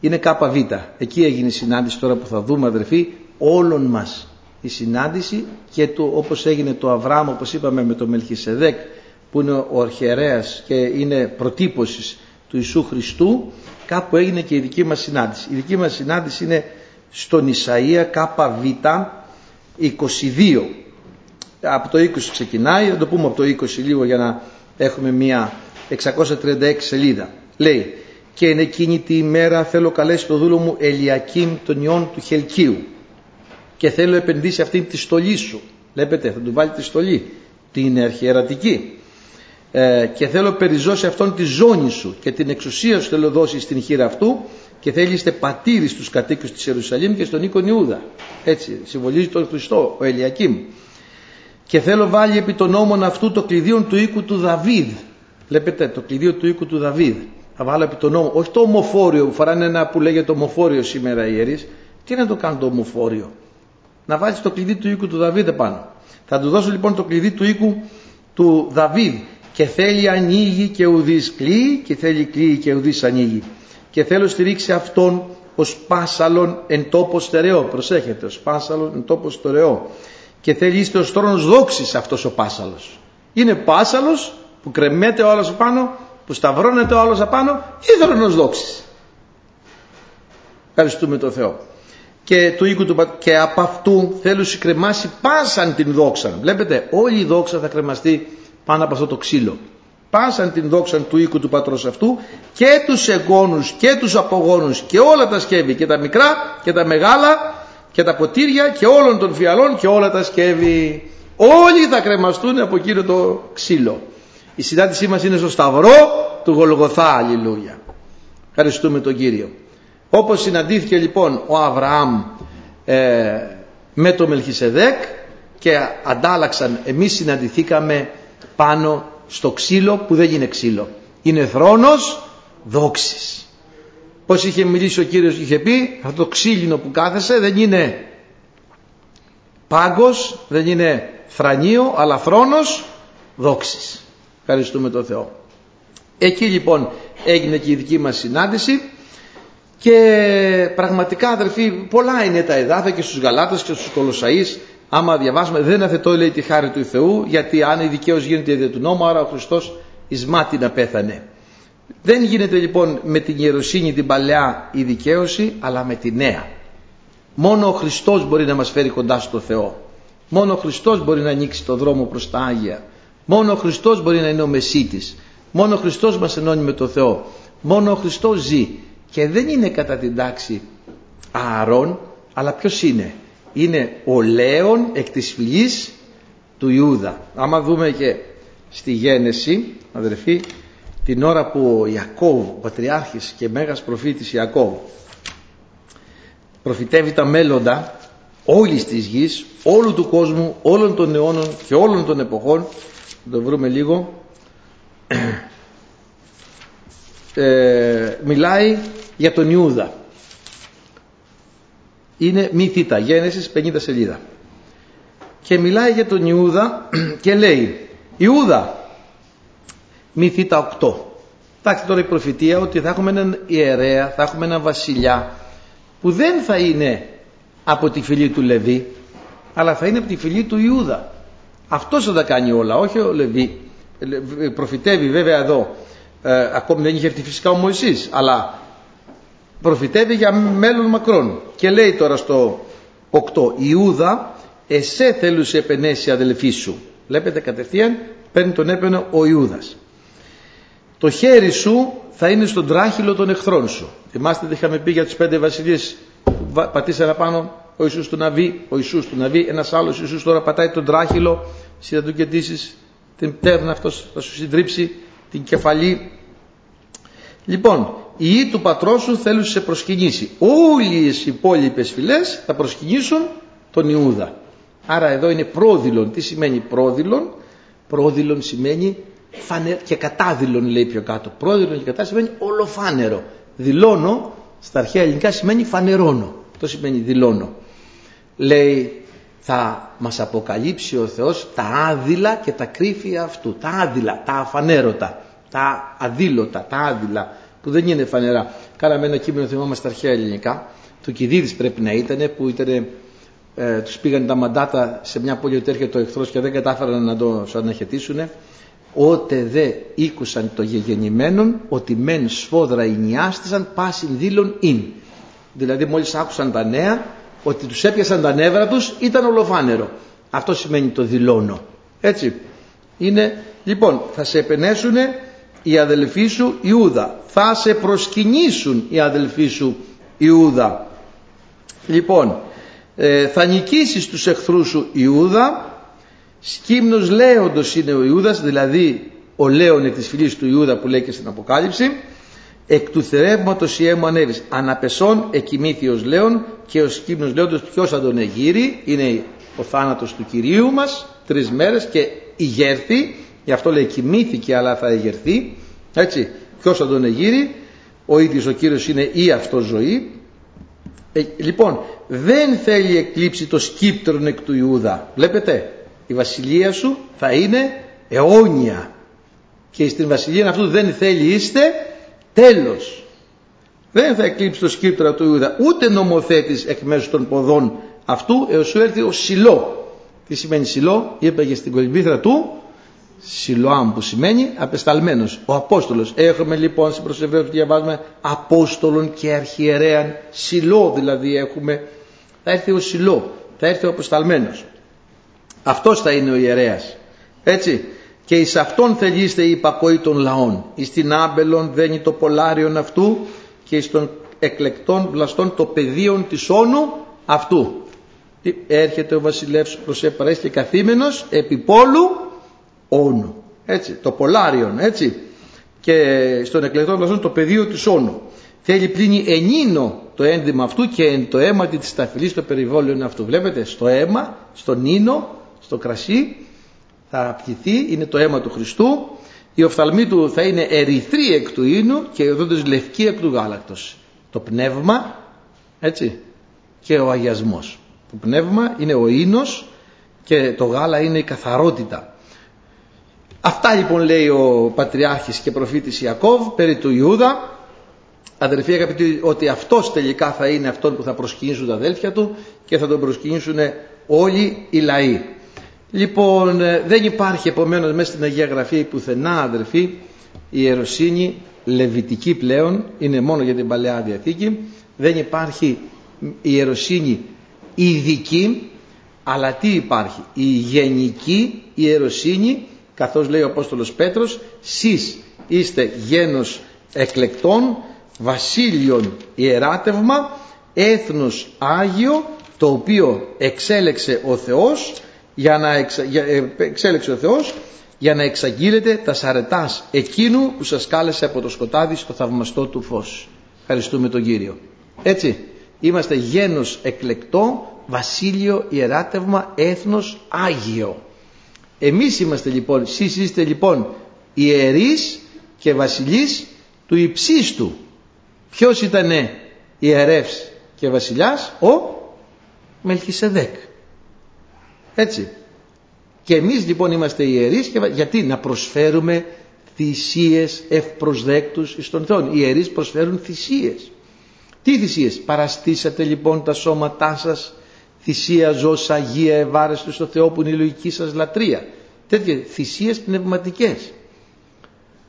είναι ΚΒ εκεί έγινε η συνάντηση τώρα που θα δούμε αδερφοί όλων μας η συνάντηση και το, όπως έγινε το Αβραάμ όπως είπαμε με το Μελχισεδέκ που είναι ο αρχιερέας και είναι προτύπωσης του Ιησού Χριστού κάπου έγινε και η δική μας συνάντηση. Η δική μας συνάντηση είναι στον Ισαΐα ΚΒ 22. Από το 20 ξεκινάει, θα το πούμε από το 20 λίγο για να έχουμε μια 636 σελίδα. Λέει και είναι εκείνη τη ημέρα θέλω καλέσει το δούλο μου Ελιακήμ των ιών του Χελκίου και θέλω επενδύσει αυτήν τη στολή σου. Βλέπετε θα του βάλει τη στολή, την αρχιερατική ε, και θέλω περιζώσει αυτόν τη ζώνη σου και την εξουσία σου θέλω δώσει στην χείρα αυτού και θέλει είστε πατήρι στους κατοίκους της Ιερουσαλήμ και στον οίκον Ιούδα έτσι συμβολίζει τον Χριστό ο Ελιακήμ και θέλω βάλει επί των νόμων αυτού το κλειδίο του οίκου του Δαβίδ. Βλέπετε το κλειδίο του οίκου του Δαβίδ. Θα βάλω επί τον νόμο όχι το ομοφόριο που φοράνε ένα που λέγεται ομοφόριο σήμερα οι ιερείς. Τι να το κάνω το ομοφόριο; Να βάλεις το κλειδί του οίκου του Δαβίδ πάνω θα του δώσω λοιπόν το κλειδί του οίκου του Δαβίδ. Και θέλει ανοίγει και ουδής κλείει και θέλει κλείει και ουδής ανοίγει. Και θέλω στηρίξει αυτόν ως πάσαλον εν τόπος στερεό προσέχετε ως πάσαλον εν τόπος στερεό και θέλει είστε ως θρόνος δόξης αυτός ο πάσαλος. Είναι πάσαλος που κρεμέται ο άλλος απάνω που σταυρώνεται ο άλλος απάνω ή θρόνος δόξης. Ευχαριστούμε τον Θεό. Και, του οίκου του, και από αυτού θέλω συγκρεμάσει πάσαν την δόξα. Βλέπετε όλη η δόξα θα κρεμαστεί πάνω από αυτό το ξύλο. Πάσαν την δόξα του οίκου του πατρός αυτού και τους εγγόνους και τους απογόνους και όλα τα σκεύη και τα μικρά και τα μεγάλα και τα ποτήρια και όλων των φιαλών και όλα τα σκεύη. Όλοι θα κρεμαστούν από εκείνο το ξύλο. Η συνάντησή μας είναι στο σταυρό του Γολγοθά, αλληλούια. Ευχαριστούμε τον Κύριο. Όπως συναντήθηκε λοιπόν ο Αβραάμ ε, με το Μελχισεδέκ και αντάλλαξαν, εμείς συναντηθήκαμε πάνω στο ξύλο που δεν είναι ξύλο. Είναι θρόνος δόξης. Πώς είχε μιλήσει ο Κύριος είχε πει αυτό το ξύλινο που κάθεσε δεν είναι πάγκος, δεν είναι θρανίο αλλά θρόνος δόξης. Ευχαριστούμε τον Θεό. Εκεί λοιπόν έγινε και η δική μας συνάντηση και πραγματικά αδερφοί πολλά είναι τα εδάφια και στους Γαλάτες και στους Κολοσσαείς άμα διαβάσουμε δεν αθετώ λέει τη χάρη του Θεού γιατί αν η δικαίως γίνεται δια του νόμου άρα ο Χριστός εις μάτι να πέθανε δεν γίνεται λοιπόν με την ιεροσύνη την παλαιά η δικαίωση αλλά με τη νέα. Μόνο ο Χριστός μπορεί να μας φέρει κοντά στο Θεό. Μόνο ο Χριστός μπορεί να ανοίξει το δρόμο προς τα Άγια. Μόνο ο Χριστός μπορεί να είναι ο Μεσίτης. Μόνο ο Χριστός μας ενώνει με το Θεό. Μόνο ο Χριστός ζει. Και δεν είναι κατά την τάξη Ααρών Αλλά ποιος είναι; Είναι ο Λέων εκ της φυλής του Ιούδα. Άμα δούμε και στη Γένεση, αδερφοί, την ώρα που ο Ιακώβ, ο Πατριάρχης και Μέγας Προφήτης Ιακώβ, προφητεύει τα μέλλοντα όλης της γης, όλου του κόσμου, όλων των αιώνων και όλων των εποχών, θα το βρούμε λίγο, ε, μιλάει για τον Ιούδα. Είναι μη θήτα, Γένεσης 50 σελίδα. Και μιλάει για τον Ιούδα και λέει Ιούδα, μη θήτα 8. Εντάξει τώρα η προφητεία ότι θα έχουμε έναν ιερέα, θα έχουμε έναν βασιλιά που δεν θα είναι από τη φυλή του Λεβί αλλά θα είναι από τη φυλή του Ιούδα. Αυτός θα τα κάνει όλα, όχι ο Λεβί. Προφητεύει βέβαια εδώ, ε, ακόμη δεν είχε έρθει φυσικά ο Μωυσής, αλλά προφητεύει για μέλλον μακρόν. Και λέει τώρα στο 8, Ιούδα, εσέ θέλουσε επενέσει αδελφή σου. Βλέπετε κατευθείαν, παίρνει τον έπαινο ο Ιούδας. Το χέρι σου θα είναι στον τράχυλο των εχθρών σου. Θυμάστε τι είχαμε πει για τις πέντε βασιλείες πατήσανε πάνω ο Ιησούς του Ναβί, ο Ιησούς του Ναβί, ένας άλλος Ιησούς τώρα πατάει τον τράχυλο, εσύ θα του κεντήσεις την πτέρνα αυτός θα σου συντρίψει την κεφαλή. Λοιπόν, η ή του πατρός σου θέλουν σε προσκυνήσει. Όλες οι υπόλοιπες φυλές θα προσκυνήσουν τον Ιούδα. Άρα εδώ είναι πρόδειλον. Τι σημαίνει πρόδειλον; Πρόδειλον σημαίνει φανε... και κατάδειλον λέει πιο κάτω. Πρόδειλον και κατά σημαίνει ολοφάνερο. Δηλώνω στα αρχαία ελληνικά σημαίνει φανερώνω. Αυτό σημαίνει δηλώνω. Λέει θα μας αποκαλύψει ο Θεός τα άδειλα και τα κρύφια αυτού. Τα άδειλα, τα αφανέρωτα, τα αδήλωτα, τα άδειλα που δεν είναι φανερά. Κάναμε ένα κείμενο θυμάμαστε στα αρχαία ελληνικά. Το Κιδίδης πρέπει να ήταν που ήταν, ε, τους πήγαν τα μαντάτα σε μια πόλη ότι έρχεται ο εχθρός και δεν κατάφεραν να το αναχαιτήσουν. Ότε δε ήκουσαν το γεγεννημένον ότι μεν σφόδρα ενιάστησαν πάσιν δήλων ειν. Δηλαδή μόλις άκουσαν τα νέα ότι τους έπιασαν τα νεύρα τους ήταν ολοφάνερο. Αυτό σημαίνει το δηλώνω. Έτσι. Είναι, λοιπόν, θα σε επενέσουν οι αδελφοί σου Ιούδα. Θα σε προσκυνήσουν οι αδελφοί σου Ιούδα. Λοιπόν, ε, θα νικήσεις τους εχθρούς σου Ιούδα. Σκύμνος λέοντος είναι ο Ιούδας, δηλαδή ο λέον εκ της φυλής του Ιούδα που λέει και στην Αποκάλυψη εκ του θερεύματος η έμου ανέβης. Αναπεσών εκοιμήθη λέον και ο σκύμνος λέοντος ποιος θα τον εγείρει είναι ο θάνατος του Κυρίου μας τρεις μέρες και ηγέρθη γι' αυτό λέει κοιμήθηκε αλλά θα ηγερθεί έτσι ποιος θα τον εγείρει ο ίδιος ο Κύριος είναι η αυτό ζωή ε, λοιπόν δεν θέλει εκλείψει το σκύπτρον εκ του Ιούδα. Βλέπετε η βασιλεία σου θα είναι αιώνια και στην βασιλεία αυτού δεν θέλει είστε Τέλος. Δεν θα εκλείψει το σκύπτρα του Ιούδα ούτε νομοθέτης εκ μέσω των ποδών αυτού έως σου έρθει ο Σιλό. Τι σημαίνει Σιλό, είπα στην κολυμπήθρα του Σιλοάμ που σημαίνει απεσταλμένος, ο Απόστολος. Έχουμε λοιπόν στην προσευρία που διαβάζουμε Απόστολον και Αρχιερέαν, Σιλό δηλαδή έχουμε, θα έρθει ο Σιλό, θα έρθει ο απεσταλμένος. Αυτός θα είναι ο ιερέας. Έτσι, και εις αυτόν θελείστε η υπακοή των λαών. Εις την άμπελον δένει το πολάριον αυτού και εις των εκλεκτών βλαστών το πεδίον της όνου αυτού. Έρχεται ο βασιλεύς προς επαρές και καθήμενος επί πόλου όνου. Έτσι, το πολάριον, έτσι. Και στον εκλεκτών βλαστών το πεδίο της όνου. Θέλει πλήνει ενίνο το ένδυμα αυτού και εν το αίμα της ταφυλής το περιβόλιο αυτού. Βλέπετε, στο αίμα, στον ίνο, στο κρασί θα απτυθεί, είναι το αίμα του Χριστού, η οφθαλμή του θα είναι ερυθρή εκ του ίνου και οι οδόντες λευκή εκ του γάλακτος. Το πνεύμα, έτσι, και ο αγιασμός. Το πνεύμα είναι ο ίνος και το γάλα είναι η καθαρότητα. Αυτά λοιπόν λέει ο Πατριάρχης και προφήτης Ιακώβ περί του Ιούδα. Αδερφοί αγαπητοί ότι αυτός τελικά θα είναι αυτόν που θα προσκυνήσουν τα αδέλφια του και θα τον προσκυνήσουν όλοι οι λαοί. Λοιπόν, ε, δεν υπάρχει επομένως μέσα στην Αγία Γραφή πουθενά αδερφή η ιεροσύνη λεβιτική πλέον, είναι μόνο για την Παλαιά Διαθήκη. Δεν υπάρχει η ιεροσύνη ειδική, αλλά τι υπάρχει, η γενική ιεροσύνη, καθώς λέει ο Απόστολος Πέτρος, σεις είστε γένος εκλεκτών, βασίλειον ιεράτευμα, έθνος Άγιο το οποίο εξέλεξε ο Θεός για να εξα... Ε, εξέλεξε ο Θεός για να εξαγγείλετε τα σαρετάς εκείνου που σας κάλεσε από το σκοτάδι στο θαυμαστό του φως. Ευχαριστούμε τον Κύριο. Έτσι, είμαστε γένος εκλεκτό, βασίλειο, ιεράτευμα, έθνος, Άγιο. Εμείς είμαστε λοιπόν, εσείς είστε λοιπόν ιερείς και βασιλείς του υψίστου. Ποιος ήτανε ιερεύς και βασιλιάς, ο Μελχισεδέκ. Έτσι. Και εμείς λοιπόν είμαστε ιερείς και γιατί; Να προσφέρουμε θυσίες ευπροσδέκτους στον Θεό. Οι ιερείς προσφέρουν θυσίες. Τι θυσίες; Παραστήσατε λοιπόν τα σώματά σας θυσία ζώσα αγία ευάρεστο στο Θεό που είναι η λογική σας λατρεία. Τέτοιες θυσίες πνευματικές.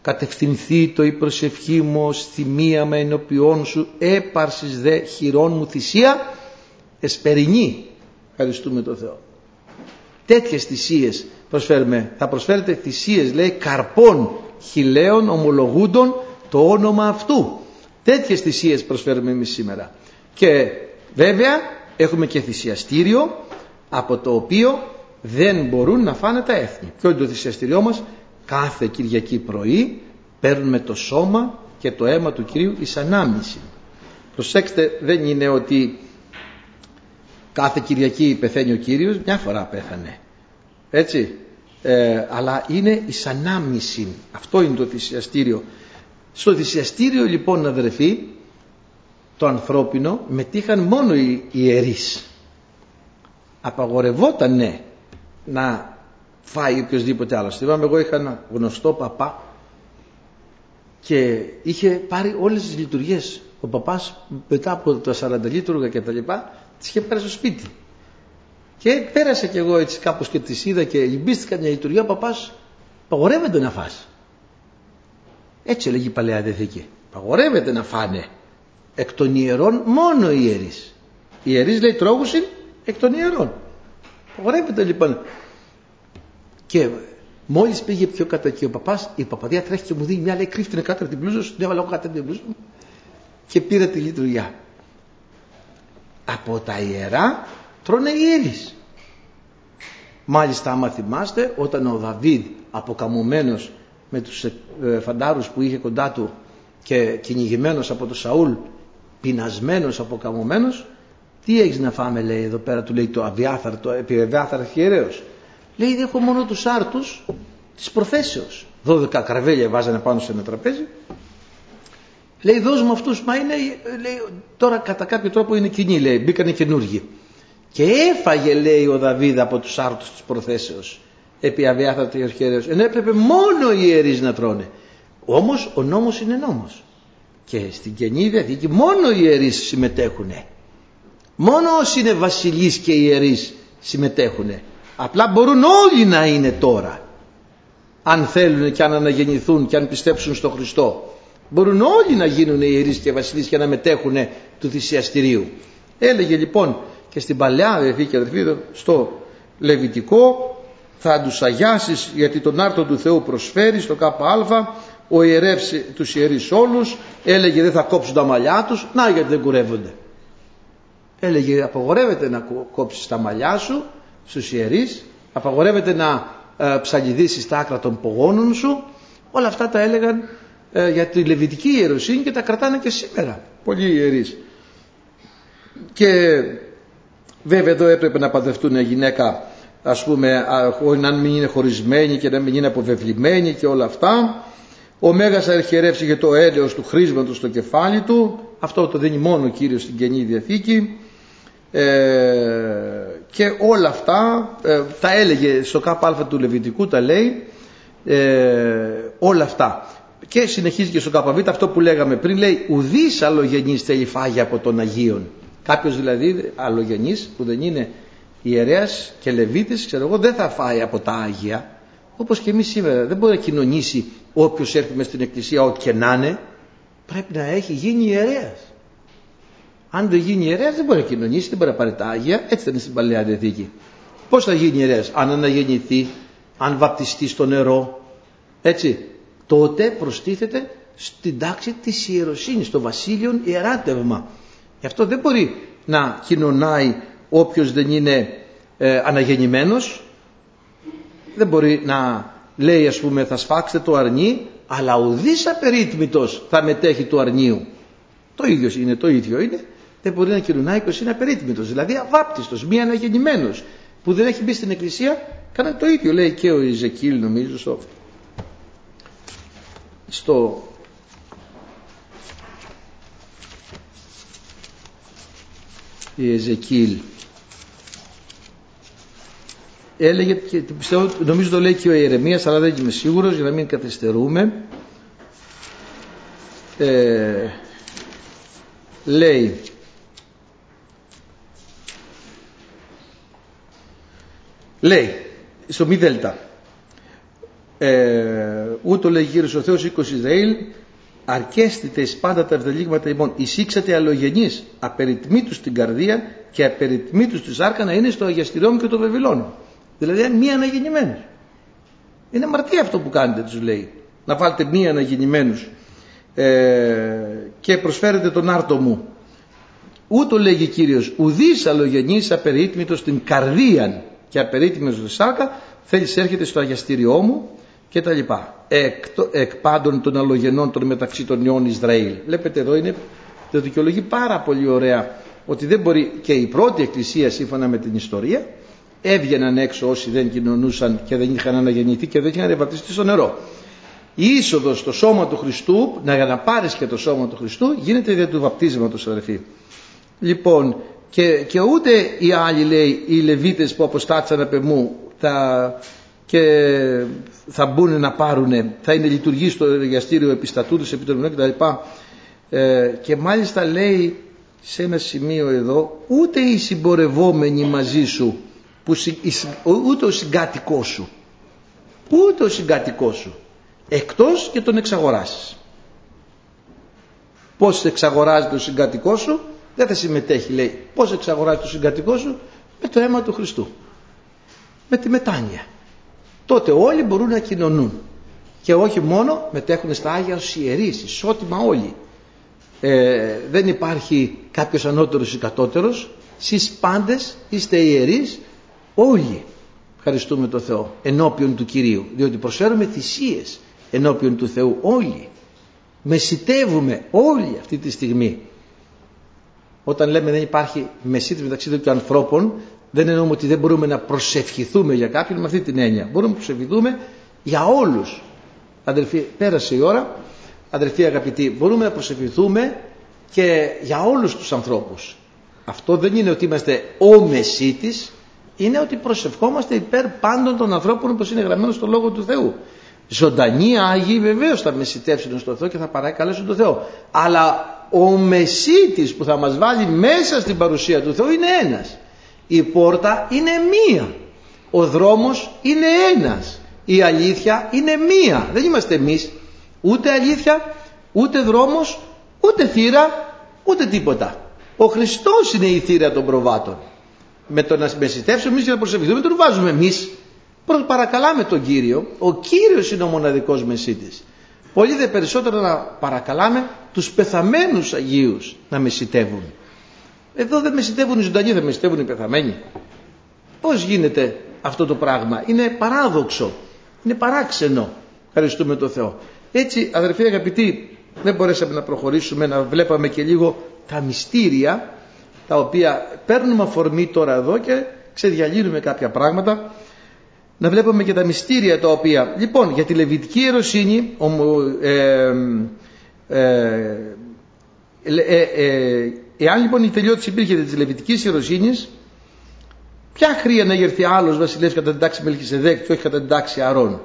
Κατευθυνθεί το η προσευχή μου ως θυμία με ενωπιών σου έπαρσης δε χειρών μου θυσία εσπερινή. Ευχαριστούμε τον Θεό. Τέτοιες θυσίες προσφέρουμε. Θα προσφέρετε θυσίες λέει καρπών χιλέων ομολογούντων το όνομα αυτού. Τέτοιες θυσίες προσφέρουμε εμείς σήμερα. Και βέβαια έχουμε και θυσιαστήριο από το οποίο δεν μπορούν να φάνε τα έθνη. Ποιο είναι το θυσιαστήριό μας; Κάθε Κυριακή πρωί παίρνουμε το σώμα και το αίμα του Κυρίου εις ανάμνηση. Προσέξτε δεν είναι ότι κάθε Κυριακή πεθαίνει ο Κύριος μια φορά πέθανε. Έτσι. Ε, αλλά είναι εις ανάμνηση. Αυτό είναι το θυσιαστήριο. Στο θυσιαστήριο λοιπόν αδερφοί το ανθρώπινο μετήχαν μόνο οι ιερείς. Απαγορευότανε να φάει οποιοδήποτε άλλος. Θυμάμαι εγώ είχα ένα γνωστό παπά και είχε πάρει όλες τις λειτουργίες. Ο παπάς μετά από τα 40 λίτουργα και τα λοιπά τις είχε πάρει στο σπίτι. Και πέρασε κι εγώ έτσι κάπως και τις είδα και λυμπίστηκα μια λειτουργία ο παπάς παγορεύεται να φας. Έτσι έλεγε η Παλαιά Διαθήκη. Παγορεύεται να φάνε εκ των ιερών μόνο οι ιερείς. Οι ιερείς λέει τρώγουσιν εκ των ιερών. Παγορεύεται λοιπόν. Και μόλις πήγε πιο κάτω εκεί ο παπάς, η παπαδιά τρέχει και μου δίνει μια λέει κρύφτηνε κάτω από την πλούζα σου, την έβαλα εγώ κάτω την πλούζα μου και πήρε τη λειτουργιά. Από τα ιερά τρώνε οι Έλληνες. Μάλιστα άμα θυμάστε όταν ο Δαβίδ αποκαμωμένος με τους ε, φαντάρους που είχε κοντά του και κυνηγημένος από τον Σαούλ πεινασμένος αποκαμωμένος τι έχεις να φάμε λέει εδώ πέρα του λέει το αβιάθαρ, το επιβιάθαρ αρχιερέως Λέει έχω μόνο τους άρτους της προθέσεως. 12 καρβέλια βάζανε πάνω σε ένα τραπέζι. Λέει δώσ' μου αυτούς, μα είναι, λέει, τώρα κατά κάποιο τρόπο είναι κοινή, λέει, μπήκανε καινούργοι. Και έφαγε, λέει ο Δαβίδ από τους άρτους της προθέσεως, επί αβιάθατη αρχαίρεως. Ενώ έπρεπε μόνο οι ιερείς να τρώνε. Όμως ο νόμος είναι νόμος. Και στην Καινή Διαθήκη μόνο οι ιερείς συμμετέχουνε. Μόνο όσοι είναι βασιλείς και ιερείς συμμετέχουνε. Απλά μπορούν όλοι να είναι τώρα. Αν θέλουν και αν αναγεννηθούν και αν πιστέψουν στο Χριστό. Μπορούν όλοι να γίνουν ιερείς και βασιλείς και να μετέχουν του θυσιαστηρίου. Έλεγε λοιπόν και στην παλαιά αδερφή και αδερφή στο Λεβιτικό θα τους αγιάσεις γιατί τον άρτο του Θεού προσφέρει στο ΚΑ ο ιερεύς τους ιερείς όλους έλεγε δεν θα κόψουν τα μαλλιά τους να γιατί δεν κουρεύονται έλεγε απογορεύεται να κόψεις τα μαλλιά σου στους ιερείς απαγορεύεται να ε, ψαλιδίσεις τα άκρα των πογόνων σου όλα αυτά τα έλεγαν ε, για τη λεβιτική ιεροσύνη και τα κρατάνε και σήμερα. Πολλοί ιερείς. Και βέβαια εδώ έπρεπε να παντρευτούν μια γυναίκα ας πούμε να μην είναι χωρισμένη και να μην είναι αποβεβλημένη και όλα αυτά. Ο Μέγας αρχιερεύς είχε το έλεος του χρήσματος στο κεφάλι του. Αυτό το δίνει μόνο ο Κύριος στην Καινή Διαθήκη. Ε, και όλα αυτά ε, τα έλεγε στο ΚΑΠΑ του Λεβιτικού τα λέει ε, όλα αυτά και συνεχίζει και στο ΚΑΠΑΒ αυτό που λέγαμε πριν λέει ουδής αλλογενής θέλει φάγει από τον Αγίον κάποιος δηλαδή αλλογενής που δεν είναι ιερέας και Λεβίτης ξέρω εγώ δεν θα φάει από τα Άγια όπως και εμείς σήμερα δεν μπορεί να κοινωνήσει όποιος έρθει μες στην εκκλησία ό,τι και να είναι πρέπει να έχει γίνει ιερέας αν δεν γίνει ιερέας δεν μπορεί να κοινωνήσει, δεν μπορεί να πάρει τα Άγια. Έτσι ήταν στην Παλαιά Διαθήκη. Πώς θα γίνει ιερέας, αν αναγεννηθεί, αν βαπτιστεί στο νερό. Έτσι. Τότε προστίθεται στην τάξη της ιεροσύνης, στο βασίλειον ιεράτευμα. Γι' αυτό δεν μπορεί να κοινωνάει όποιος δεν είναι ε, αναγεννημένος. Δεν μπορεί να λέει ας πούμε θα σφάξετε το αρνί αλλά ουδής απερίτμητος θα μετέχει του αρνίου. Το ίδιος είναι, το ίδιο είναι. Δεν μπορεί να κοινωνάει ποιος είναι απερίτμητος, δηλαδή αβάπτιστος, μη αναγεννημένος που δεν έχει μπει στην εκκλησία, κάνει το ίδιο λέει και ο Ιζεκίλ νομίζω στο, στο η Εζεκίλ έλεγε και πιστεύω, νομίζω το λέει και ο Ιερεμίας αλλά δεν είμαι σίγουρος για να μην καθυστερούμε. Ε, λέει λέει στο μη δέλτα ε, ούτω λέει γύρω ο Θεός 20 Ισραήλ αρκέστητες εις πάντα τα ευδελίγματα ημών. Εισήξατε αλογενείς απεριτμήτους στην καρδία και απεριτμήτους στη σάρκα να είναι στο αγιαστηριό μου και το βεβηλώνω δηλαδή μη αναγεννημένους. Είναι αμαρτία αυτό που κάνετε τους λέει να βάλετε μη αναγεννημένους. Ε, και προσφέρετε τον άρτο μου. Ούτω λέγει Κύριος ουδής αλογενής απερίτμητος στην καρδία και απερίτμητος στη σάρκα θέλεις έρχεται στο αγιαστήριό μου και τα λοιπά. Εκ, εκ πάντων των αλογενών των μεταξύ των ιών Ισραήλ. Βλέπετε εδώ είναι, το δικαιολογεί πάρα πολύ ωραία ότι δεν μπορεί και η πρώτη εκκλησία σύμφωνα με την ιστορία έβγαιναν έξω όσοι δεν κοινωνούσαν και δεν είχαν αναγεννηθεί και δεν είχαν βαπτιστεί στο νερό. Η είσοδος στο σώμα του Χριστού, να, για να πάρεις και το σώμα του Χριστού, γίνεται δια του βαπτίσματος αδερφοί. Λοιπόν, και, και ούτε οι άλλοι λέει, οι Λεβίτες που αποστάτσαν απ' εμού, τα, και θα μπουν να πάρουν, θα είναι λειτουργεί στο εργαστήριο επιστατούδους, επιτροπών κτλ. Ε, και μάλιστα λέει σε ένα σημείο εδώ, ούτε οι συμπορευόμενοι μαζί σου, που, ούτε ο συγκάτοικός σου, ούτε ο συγκάτοικός σου, εκτός και τον εξαγοράσεις. Πώς εξαγοράζει το συγκατοικό σου, δεν θα συμμετέχει λέει. Πώς εξαγοράζει το συγκατοικό σου, με το αίμα του Χριστού. Με τη μετάνοια τότε όλοι μπορούν να κοινωνούν και όχι μόνο μετέχουν στα Άγια ως ιερείς, ισότιμα όλοι. Ε, δεν υπάρχει κάποιος ανώτερος ή κατώτερος, εσείς πάντες είστε ιερείς όλοι. Ευχαριστούμε τον Θεό ενώπιον του Κυρίου, διότι προσφέρουμε θυσίες ενώπιον του Θεού όλοι. Μεσητεύουμε όλοι αυτή τη στιγμή. Όταν λέμε δεν υπάρχει μεσίτευση μεταξύ των ανθρώπων, δεν εννοούμε ότι δεν μπορούμε να προσευχηθούμε για κάποιον με αυτή την έννοια. Μπορούμε να προσευχηθούμε για όλους. Αδελφοί, πέρασε η ώρα. Αδελφοί αγαπητοί, μπορούμε να προσευχηθούμε και για όλους τους ανθρώπους. Αυτό δεν είναι ότι είμαστε ο Μεσίτης, είναι ότι προσευχόμαστε υπέρ πάντων των ανθρώπων όπως είναι γραμμένος στο Λόγο του Θεού. Ζωντανοί Άγιοι βεβαίως θα μεσητεύσουν στο Θεό και θα παρακαλέσουν τον Θεό. Αλλά ο Μεσίτης που θα μας βάλει μέσα στην παρουσία του Θεού είναι ένας. Η πόρτα είναι μία. Ο δρόμος είναι ένας. Η αλήθεια είναι μία. Δεν είμαστε εμείς. Ούτε αλήθεια, ούτε δρόμος, ούτε θύρα, ούτε τίποτα. Ο Χριστός είναι η θύρα των προβάτων. Με το να μεσητεύσουμε εμείς και να προσευχηθούμε τον βάζουμε εμείς. Παρακαλάμε τον Κύριο. Ο Κύριος είναι ο μοναδικός μεσίτης. Πολύ δε περισσότερο να παρακαλάμε τους πεθαμένους Αγίους να μεσητεύουν. Εδώ δεν μεσητεύουν οι ζωντανοί, δεν μεσητεύουν οι πεθαμένοι. Πώς γίνεται αυτό το πράγμα; Είναι παράδοξο. Είναι παράξενο. Ευχαριστούμε τον Θεό. Έτσι αδερφοί αγαπητοί δεν μπορέσαμε να προχωρήσουμε να βλέπαμε και λίγο τα μυστήρια τα οποία παίρνουμε αφορμή τώρα εδώ και ξεδιαλύνουμε κάποια πράγματα να βλέπουμε και τα μυστήρια τα οποία λοιπόν για τη Λεβιτική Ιεροσύνη ε, ε, ε, Εάν λοιπόν η τελειώτηση υπήρχε της Λεβιτικής ιεροσύνη, ποια χρία να γερθεί άλλος βασιλεύς κατά την τάξη Μελχισεδέκ και όχι κατά την τάξη Αρών;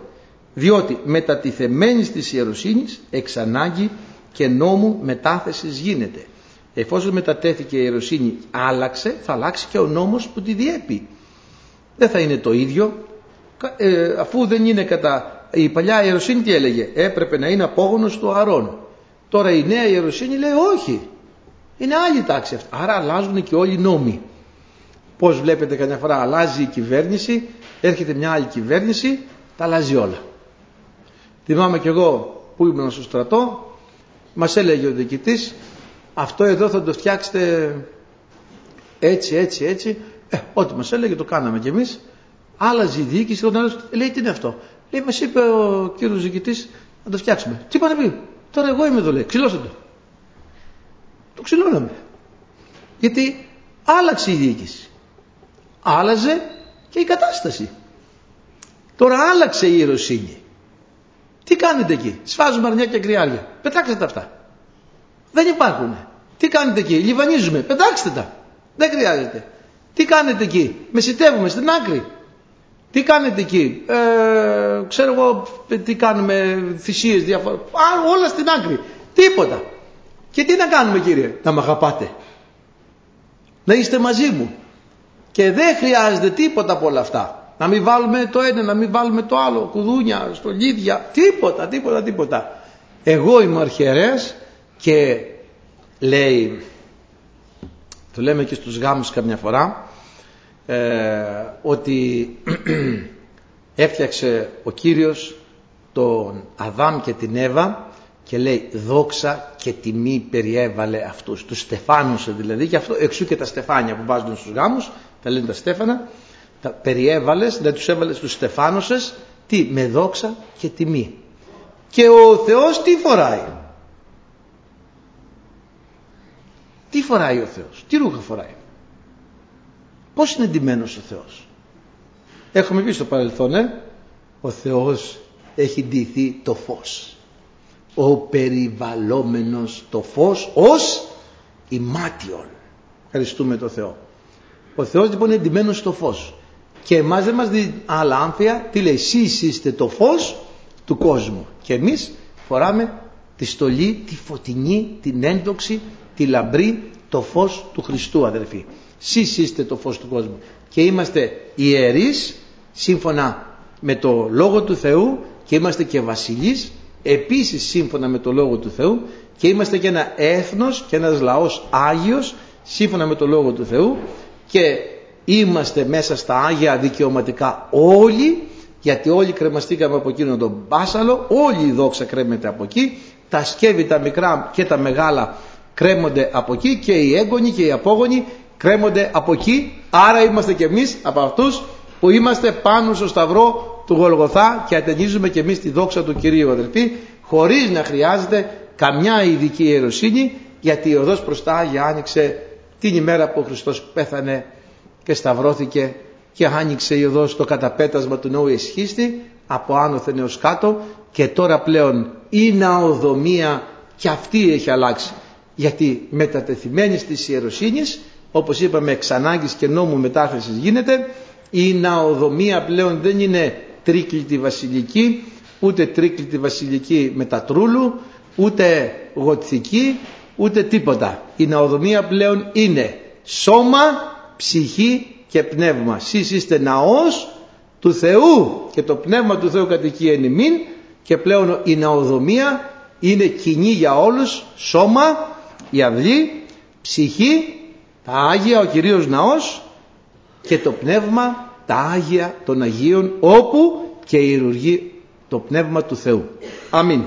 Διότι μετατιθεμένης της ιεροσύνη εξ ανάγκη και νόμου μετάθεσης γίνεται. Εφόσον μετατέθηκε η ιεροσύνη άλλαξε, θα αλλάξει και ο νόμος που τη διέπει. Δεν θα είναι το ίδιο, ε, αφού δεν είναι κατά... Η παλιά ιεροσύνη τι έλεγε, έπρεπε να είναι απόγονος του Αρών. Τώρα η νέα ιεροσύνη λέει όχι, είναι άλλη τάξη αυτή. Άρα αλλάζουν και όλοι οι νόμοι. Πώς βλέπετε καμιά φορά αλλάζει η κυβέρνηση, έρχεται μια άλλη κυβέρνηση, τα αλλάζει όλα. Θυμάμαι κι εγώ που ήμουν στο στρατό, μας έλεγε ο διοικητής, αυτό εδώ θα το φτιάξετε έτσι, έτσι, έτσι. Ε, ό,τι μας έλεγε το κάναμε κι εμείς. Άλλαζε η διοίκηση, ο άλλος λέει τι είναι αυτό; Λέει μας είπε ο κύριος διοικητής να το φτιάξουμε. Τι είπα να πει. Τώρα εγώ είμαι εδώ λέει, ξυλώστε το. Το ξυλώναμε. Γιατί άλλαξε η διοίκηση. Άλλαζε και η κατάσταση. Τώρα άλλαξε η ιεροσύνη. Τι κάνετε εκεί; Σφάζουμε αρνιά και κρυάρια. Πετάξτε τα αυτά. Δεν υπάρχουν. Τι κάνετε εκεί; Λιβανίζουμε. Πετάξτε τα. Δεν χρειάζεται. Τι κάνετε εκεί; Μεσητεύουμε στην άκρη. Τι κάνετε εκεί; Ε, ξέρω εγώ τι κάνουμε. Θυσίες διαφορά. Όλα στην άκρη. Τίποτα. Και τι να κάνουμε κύριε. Να με αγαπάτε; Να είστε μαζί μου. Και δεν χρειάζεται τίποτα από όλα αυτά. Να μην βάλουμε το ένα, να μην βάλουμε το άλλο, κουδούνια, στολίδια, τίποτα, τίποτα, τίποτα. Εγώ είμαι αρχιερέας και λέει, το λέμε και στους γάμους καμιά φορά, ε, ότι έφτιαξε ο Κύριος τον Αδάμ και την Εύα και λέει δόξα και τιμή περιέβαλε αυτούς, τους στεφάνωσε δηλαδή και αυτό εξού και τα στεφάνια που βάζουν στους γάμους, τα λένε τα στέφανα τα περιέβαλες, δεν τους έβαλες τους στεφάνωσες, τι, με δόξα και τιμή. Και ο Θεός τι φοράει; Τι φοράει ο Θεός, τι ρούχα φοράει; Πώς είναι εντυμένος ο Θεός; Έχουμε πει στο παρελθόν, ε; ο Θεός έχει ντυθεί το φως. Ο περιβαλλόμενος το φως ως ημάτιον. Ευχαριστούμε το Θεό. Ο Θεός λοιπόν είναι εντυμένος στο φως. Και εμάς δεν μας δίνει άλλα άμφια. Τι λέει, εσείς είστε το φως του κόσμου. Και εμείς φοράμε τη στολή, τη φωτεινή, την έντοξη, τη λαμπρή, το φως του Χριστού αδερφοί. Εσείς είστε το φως του κόσμου. Και είμαστε ιερείς σύμφωνα με το Λόγο του Θεού και είμαστε και βασιλείς επίσης σύμφωνα με το Λόγο του Θεού και είμαστε και ένα έθνος και ένας λαός Άγιος σύμφωνα με το Λόγο του Θεού και είμαστε μέσα στα Άγια δικαιωματικά όλοι γιατί όλοι κρεμαστήκαμε από εκείνον τον μπάσαλο όλη η δόξα κρέμεται από εκεί τα σκεύη τα μικρά και τα μεγάλα κρέμονται από εκεί και οι έγκονοι και οι απόγονοι κρέμονται από εκεί. Άρα είμαστε και εμείς από αυτούς που είμαστε πάνω στο σταυρό του Γολγοθά και ατενίζουμε και εμείς τη δόξα του Κυρίου αδελφοί χωρίς να χρειάζεται καμιά ειδική ιεροσύνη γιατί η οδός προς τα Άγια άνοιξε την ημέρα που ο Χριστός πέθανε και σταυρώθηκε και άνοιξε η οδός στο καταπέτασμα του νέου Εσχίστη από άνωθεν έως κάτω και τώρα πλέον η ναοδομία και αυτή έχει αλλάξει. Γιατί μετατεθειμένη της ιεροσύνης όπως είπαμε εξ ανάγκης και νόμου μετάφρασης γίνεται η ναοδομία πλέον δεν είναι τρίκλητη βασιλική ούτε τρίκλητη βασιλική μετατρούλου ούτε γοτθική ούτε τίποτα η ναοδομία πλέον είναι σώμα ψυχή και πνεύμα. Σεις είστε ναός του Θεού και το πνεύμα του Θεού κατοικεί εν ημίν και πλέον η ναοδομία είναι κοινή για όλους σώμα, η αυλή, ψυχή, τα Άγια, ο Κυρίως Ναός και το πνεύμα, τα Άγια των Αγίων όπου και ηρουργεί το πνεύμα του Θεού. Αμήν.